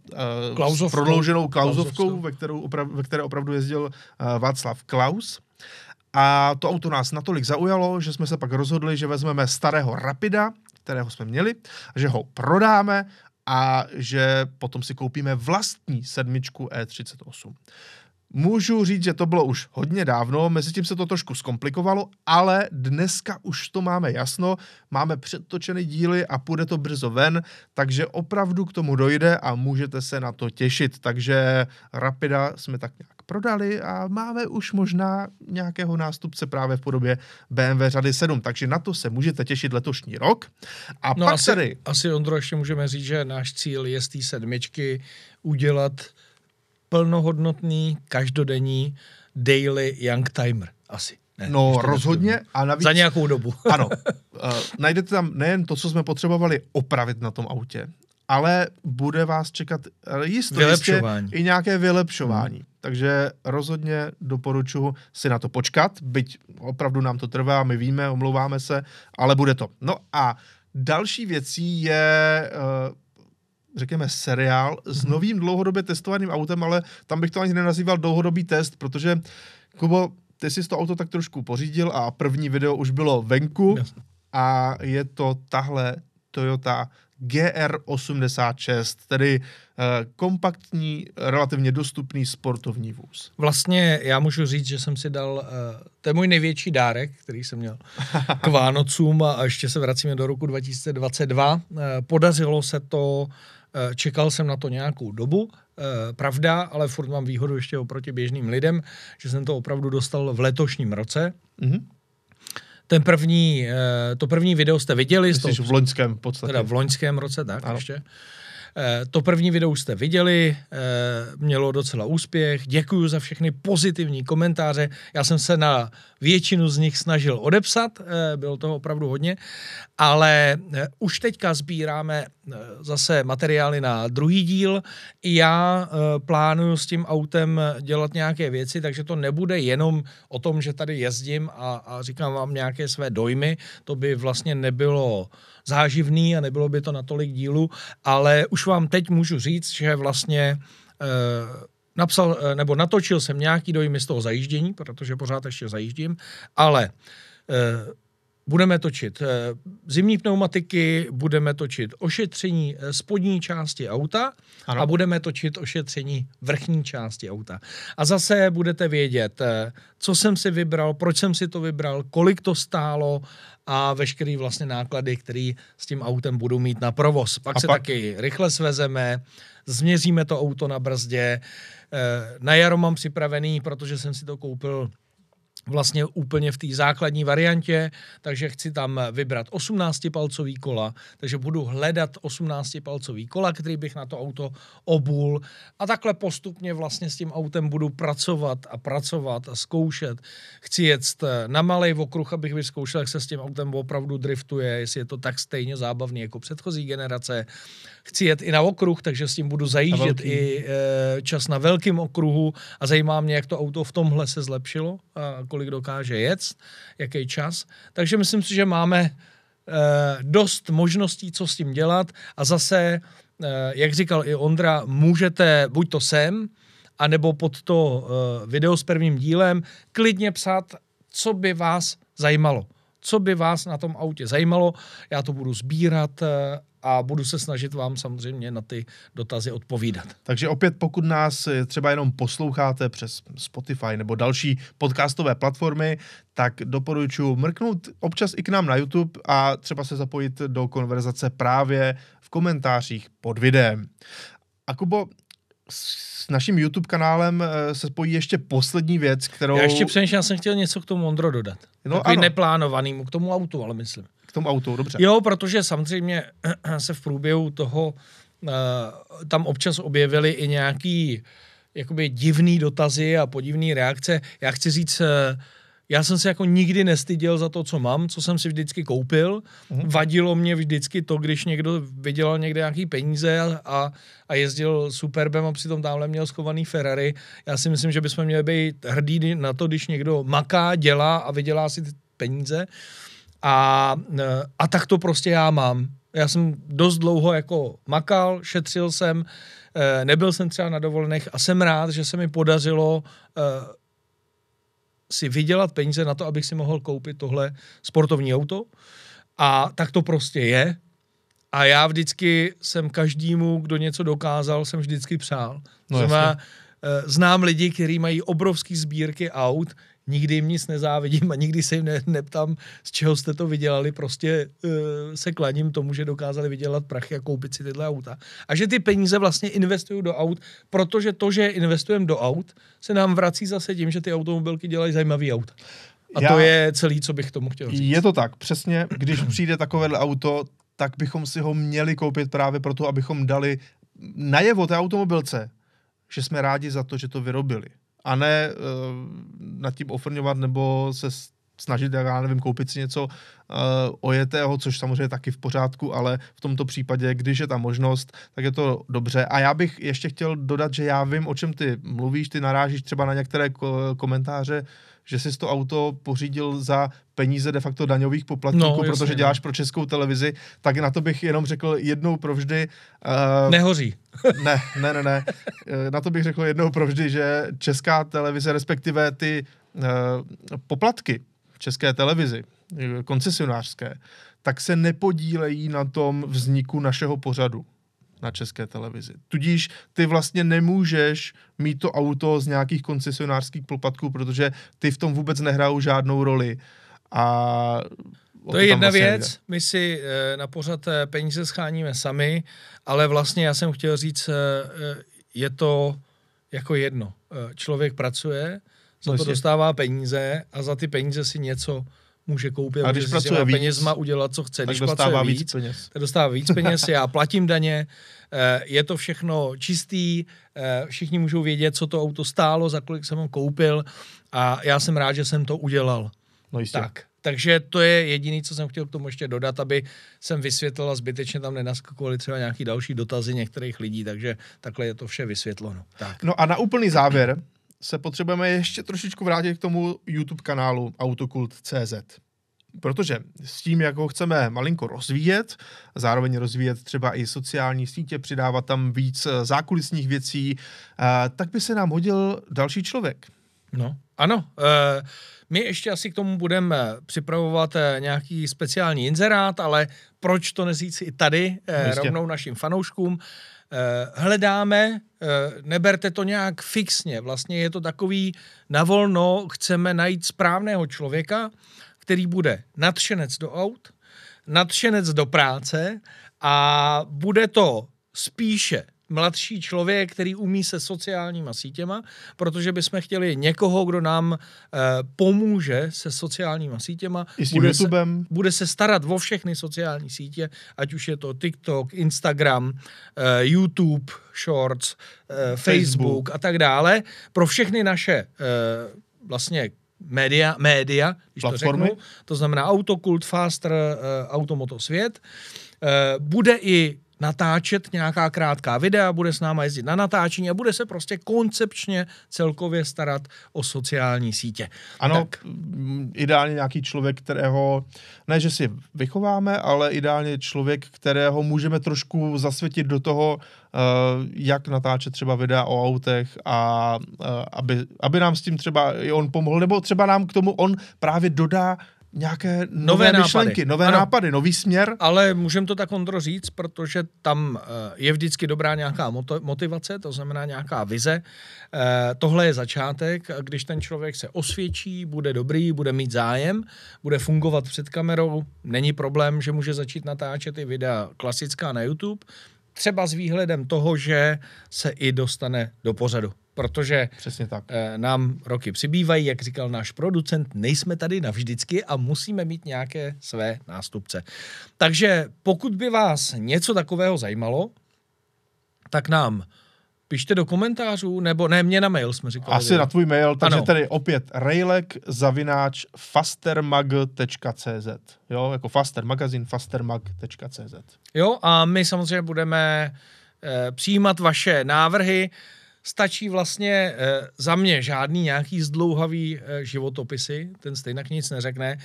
uh, s prodlouženou klauzovkou, ve, kterou oprav, ve které opravdu jezdil uh, Václav Klaus. A to auto nás natolik zaujalo, že jsme se pak rozhodli, že vezmeme starého Rapida, kterého jsme měli, že ho prodáme a že potom si koupíme vlastní sedmičku E38. Můžu říct, že to bylo už hodně dávno, mezi tím se to trošku zkomplikovalo, ale dneska už to máme jasno, máme předtočené díly a půjde to brzo ven, takže opravdu k tomu dojde a můžete se na to těšit. Takže Rapida jsme tak nějak prodali a máme už možná nějakého nástupce právě v podobě BMW řady 7, takže na to se můžete těšit letošní rok. A No pak asi, tady... asi, Ondro, ještě můžeme říct, že náš cíl je z té sedmičky udělat plnohodnotný, každodenní daily young timer. Asi. Ne, No rozhodně a navíc... Za nějakou dobu. (laughs) Ano, uh, najdete tam nejen to, co jsme potřebovali opravit na tom autě, ale bude vás čekat jistě Vylepšování. i nějaké vylepšování. Hmm. Takže rozhodně doporučuji si na to počkat, byť opravdu nám to trvá, my víme, omlouváme se, ale bude to. No a další věcí je, uh, řekněme, seriál s novým dlouhodobě testovaným autem, ale tam bych to ani nenazýval dlouhodobý test, protože, Kubo, ty jsi to auto tak trošku pořídil a první video už bylo venku a je to tahle Toyota GR86, tedy uh, kompaktní, relativně dostupný sportovní vůz. Vlastně já můžu říct, že jsem si dal, uh, to je můj největší dárek, který jsem měl k Vánocům a, ještě se vracíme do roku 2022. Uh, podařilo se to, čekal jsem na to nějakou dobu, uh, pravda, ale furt mám výhodu ještě oproti běžným lidem, že jsem to opravdu dostal v letošním roce. Mhm. Ten první, uh, to první video jste viděli, Myslíš v loňském podstatě. teda v loňském roce, tak ano. ještě. Eh, To první video jste viděli, eh, mělo docela úspěch, děkuji za všechny pozitivní komentáře, já jsem se na většinu z nich snažil odepsat, eh, bylo toho opravdu hodně, ale už teďka sbíráme zase materiály na druhý díl, já plánuju s tím autem dělat nějaké věci, takže to nebude jenom o tom, že tady jezdím a, a říkám vám nějaké své dojmy, to by vlastně nebylo záživný a nebylo by to na tolik dílů, ale už vám teď můžu říct, že vlastně eh, napsal, eh, nebo natočil jsem nějaký dojmy z toho zajíždění, protože pořád ještě zajíždím, ale eh, budeme točit eh, zimní pneumatiky, budeme točit ošetření spodní části auta Ano. a budeme točit ošetření vrchní části auta. A zase budete vědět, eh, co jsem si vybral, proč jsem si to vybral, kolik to stálo a veškerý vlastně náklady, které s tím autem budu mít na provoz. Pak A se pak- taky rychle svezeme, změříme to auto na brzdě. Eh, Na jaro mám připravený, protože jsem si to koupil vlastně úplně v té základní variantě, takže chci tam vybrat 18-palcový kola, takže budu hledat 18-palcový kola, který bych na to auto obul a takhle postupně vlastně s tím autem budu pracovat a pracovat a zkoušet. Chci jet na malý okruh, abych vyzkoušel, jak se s tím autem opravdu driftuje, jestli je to tak stejně zábavný jako předchozí generace. Chci jet i na okruh, takže s tím budu zajíždět i e, čas na velkém okruhu a zajímá mě, jak to auto v tomhle se zlepšilo a kolik dokáže jet, jaký čas. Takže myslím si, že máme e, dost možností, co s tím dělat a zase, e, jak říkal i Ondra, můžete buď to sem, anebo pod to e, video s prvním dílem klidně psát, co by vás zajímalo. Co by vás na tom autě zajímalo, já to budu sbírat a budu se snažit vám samozřejmě na ty dotazy odpovídat. Takže opět, pokud nás eh, třeba jenom posloucháte přes Spotify nebo další podcastové platformy, tak doporučuji mrknout občas i k nám na YouTube a třeba se zapojit do konverzace právě v komentářích pod videem. A Kubo, s naším YouTube kanálem eh, se spojí ještě poslední věc, kterou... Já ještě přemýšlím, já jsem chtěl něco k tomu Ondro dodat. No No, Takový ano. neplánovanýmu, k tomu autu, ale myslím. K tomu autu, dobře. Jo, protože samozřejmě (clears throat) se v průběhu toho uh, tam občas objevily i nějaký jakoby divný dotazy a podivné reakce. Já chci říct, uh, já jsem se jako nikdy nestyděl za to, co mám, co jsem si vždycky koupil. Mhm. Vadilo mě vždycky to, když někdo vydělal někde nějaký peníze a, a, jezdil Superbem a přitom tamhle měl schovaný Ferrari. Já si myslím, že bychom měli být hrdí na to, když někdo maká, dělá a vydělá si ty peníze. A, e, a tak to prostě já mám. Já jsem dost dlouho jako makal, šetřil jsem, e, nebyl jsem třeba na dovolených a jsem rád, že se mi podařilo e, si vydělat peníze na to, abych si mohl koupit tohle sportovní auto. A tak to prostě je. A já vždycky jsem každému, kdo něco dokázal, jsem vždycky přál. No Znamená, znám lidi, kteří mají obrovský sbírky aut, nikdy jim nic nezávidím a nikdy se jim ne, neptám, z čeho jste to vydělali, prostě uh, se klaním tomu, že dokázali vydělat prachy a koupit si tyhle auta. A že ty peníze vlastně investují do aut, protože to, že investujeme do aut, se nám vrací zase tím, že ty automobilky dělají zajímavý auta. A Já- to je celý, co bych tomu chtěl říct. Je to tak, přesně. Když (clears throat) přijde takovéhle auto, tak bychom si ho měli koupit právě proto, abychom dali najevo té automobilce, že jsme rádi za to, že to vyrobili. A ne uh, nad tím ofrňovat nebo se snažit, já nevím, koupit si něco uh, ojetého, což samozřejmě taky v pořádku, ale v tomto případě, když je ta možnost, tak je to dobře. A já bych ještě chtěl dodat, že já vím, o čem ty mluvíš, ty narážíš třeba na některé ko- komentáře, že jsi to auto pořídil za peníze de facto daňových poplatníků, No, no, jasně, protože no. děláš pro českou televizi, tak na to bych jenom řekl jednou provždy. Uh, Nehoří. (laughs) ne, ne, ne, ne. Eh, Na to bych řekl jednou provždy, že česká televize, respektive ty uh, poplatky v české televizi, koncesionářské, tak se nepodílejí na tom vzniku našeho pořadu na české televizi. Tudíž ty vlastně nemůžeš mít to auto z nějakých koncesionářských poplatků, protože ty v tom vůbec nehrajou žádnou roli. A To je jedna vlastně věc, nejde. my si eh, na pořad eh, peníze scháníme sami, ale vlastně já jsem chtěl říct, eh, je to jako jedno. Člověk pracuje, za No to dostává peníze a za ty peníze si něco může koupit, A když pracuje víc, penězma udělat, co chce. Tak Když dostává pracuje víc víc, peněz. tak dostává víc peněz, já platím daně, eh, je to všechno čistý, eh, všichni můžou vědět, co to auto stálo, za kolik jsem ho koupil a já jsem rád, že jsem to udělal. No jistě. Tak, takže to je jediný, co jsem chtěl k tomu ještě dodat, aby jsem vysvětlil a zbytečně tam nenaskakovali třeba nějaký další dotazy některých lidí, takže takhle je to vše vysvětleno. Tak. No a na úplný závěr se potřebujeme ještě trošičku vrátit k tomu YouTube kanálu autokult.cz. Protože s tím, jak ho chceme malinko rozvíjet, zároveň rozvíjet třeba i sociální sítě, přidávat tam víc eh, zákulisních věcí, eh, tak by se nám hodil další člověk. No, ano. E, my ještě asi k tomu budeme připravovat nějaký speciální inzerát, ale proč to nezít si i tady, e, Jistě. rovnou našim fanouškům. E, hledáme, e, neberte to nějak fixně, vlastně je to takový navolno, chceme najít správného člověka, který bude nadšenec do aut, nadšenec do práce a bude to spíše mladší člověk, který umí se sociálníma sítěma, protože bychom chtěli někoho, kdo nám e, pomůže se sociálníma sítěma. I s bude se, bude se starat o všechny sociální sítě, ať už je to TikTok, Instagram, eh, YouTube, Shorts, eh, Facebook a tak dále. Pro všechny naše eh, vlastně média, média když Platformy. to řeknu, to znamená Autokult, Faster, eh, Automoto Svět, eh, bude i natáčet nějaká krátká videa, bude s náma jezdit na natáčení a bude se prostě koncepčně celkově starat o sociální sítě. Ano, Tak. ideálně nějaký člověk, kterého, ne že si vychováme, ale ideálně člověk, kterého můžeme trošku zasvětit do toho, uh, jak natáčet třeba videa o autech a uh, aby, aby nám s tím třeba i on pomohl, nebo třeba nám k tomu on právě dodá nějaké nové, Nové nápady. myšlenky, nové Ano. nápady, nový směr. Ale můžeme to tak Ondro říct, protože tam eh, je vždycky dobrá nějaká motivace, to znamená nějaká vize. Eh, Tohle je začátek, když ten člověk se osvědčí, bude dobrý, bude mít zájem, bude fungovat před kamerou, není problém, že může začít natáčet i videa klasická na YouTube, třeba s výhledem toho, že se i dostane do pořadu. Protože Přesně tak. Eh, nám roky přibývají, jak říkal náš producent, nejsme tady navždycky a musíme mít nějaké své nástupce. Takže pokud by vás něco takového zajímalo, tak nám pište do komentářů, nebo ne, mě na mail jsme říkali. Asi na tvůj mail, takže Ano. tady opět rejlek zavináč fastermag.cz jo, jako faster magazin fastermag.cz Jo, a my samozřejmě budeme eh, přijímat vaše návrhy. Stačí vlastně eh, za mě žádný nějaký zdlouhavý eh, životopisy, ten stejně nic neřekne.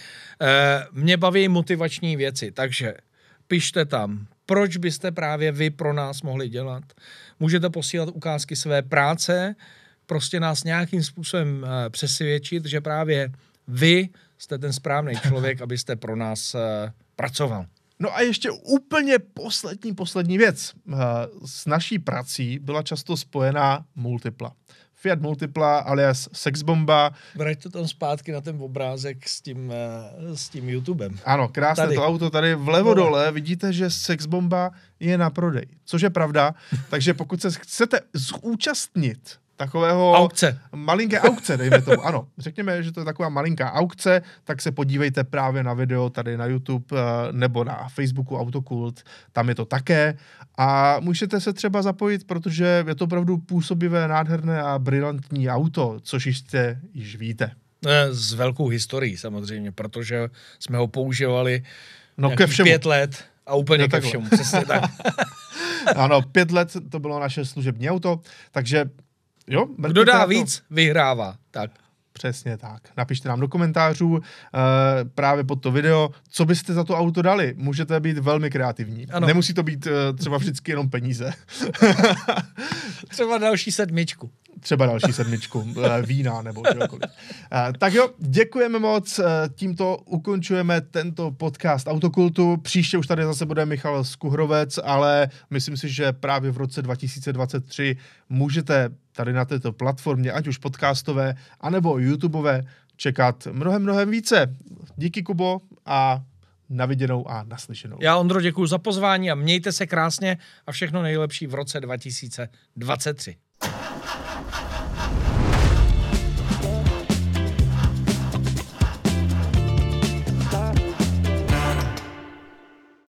Eh, mě baví motivační věci, takže pište tam, proč byste právě vy pro nás mohli dělat. Můžete posílat ukázky své práce, prostě nás nějakým způsobem eh, přesvědčit, že právě vy jste ten správný člověk, (laughs) abyste pro nás uh, pracoval. No a ještě úplně poslední, poslední věc. Eh, s naší prací byla často spojená multipla. Fiat Multipla alias Sexbomba. Vrať to tam zpátky na ten obrázek s tím, eh, s tím YouTubem. Ano, krásné tady. to auto tady vlevo dole. Vidíte, že Sexbomba je na prodej, což je pravda. (laughs) Takže pokud se chcete zúčastnit takového... Aukce. Malinké aukce, dejme tomu. Ano, řekněme, že to je taková malinká aukce, tak se podívejte právě na video tady na YouTube eh, nebo na Facebooku Autokult, tam je to také. A můžete se třeba zapojit, protože je to opravdu působivé, nádherné a brilantní auto, což jistě již víte. S velkou historií samozřejmě, protože jsme ho používali no, ke všemu. pět let a úplně no, ke všemu, přesně tak. (laughs) ano, pět let to bylo naše služební auto, takže Jo, Kdo dá víc, vyhrává. Tak. Přesně tak. Napište nám do komentářů uh, právě pod to video, co byste za to auto dali. Můžete být velmi kreativní. Ano. Nemusí to být uh, třeba vždycky jenom peníze. (laughs) třeba další sedmičku. Třeba další sedmičku, eh, vína nebo čokoliv. Tak jo, děkujeme moc, tímto ukončujeme tento podcast Autokultu. Příště už tady zase bude Michal Skuhrovec, ale myslím si, že právě v roce 2023 můžete tady na této platformě, ať už podcastové, anebo YouTubeové, čekat mnohem, mnohem více. Díky, Kubo, a naviděnou a naslyšenou. Já, Ondro, děkuji za pozvání a mějte se krásně a všechno nejlepší v roce 2023.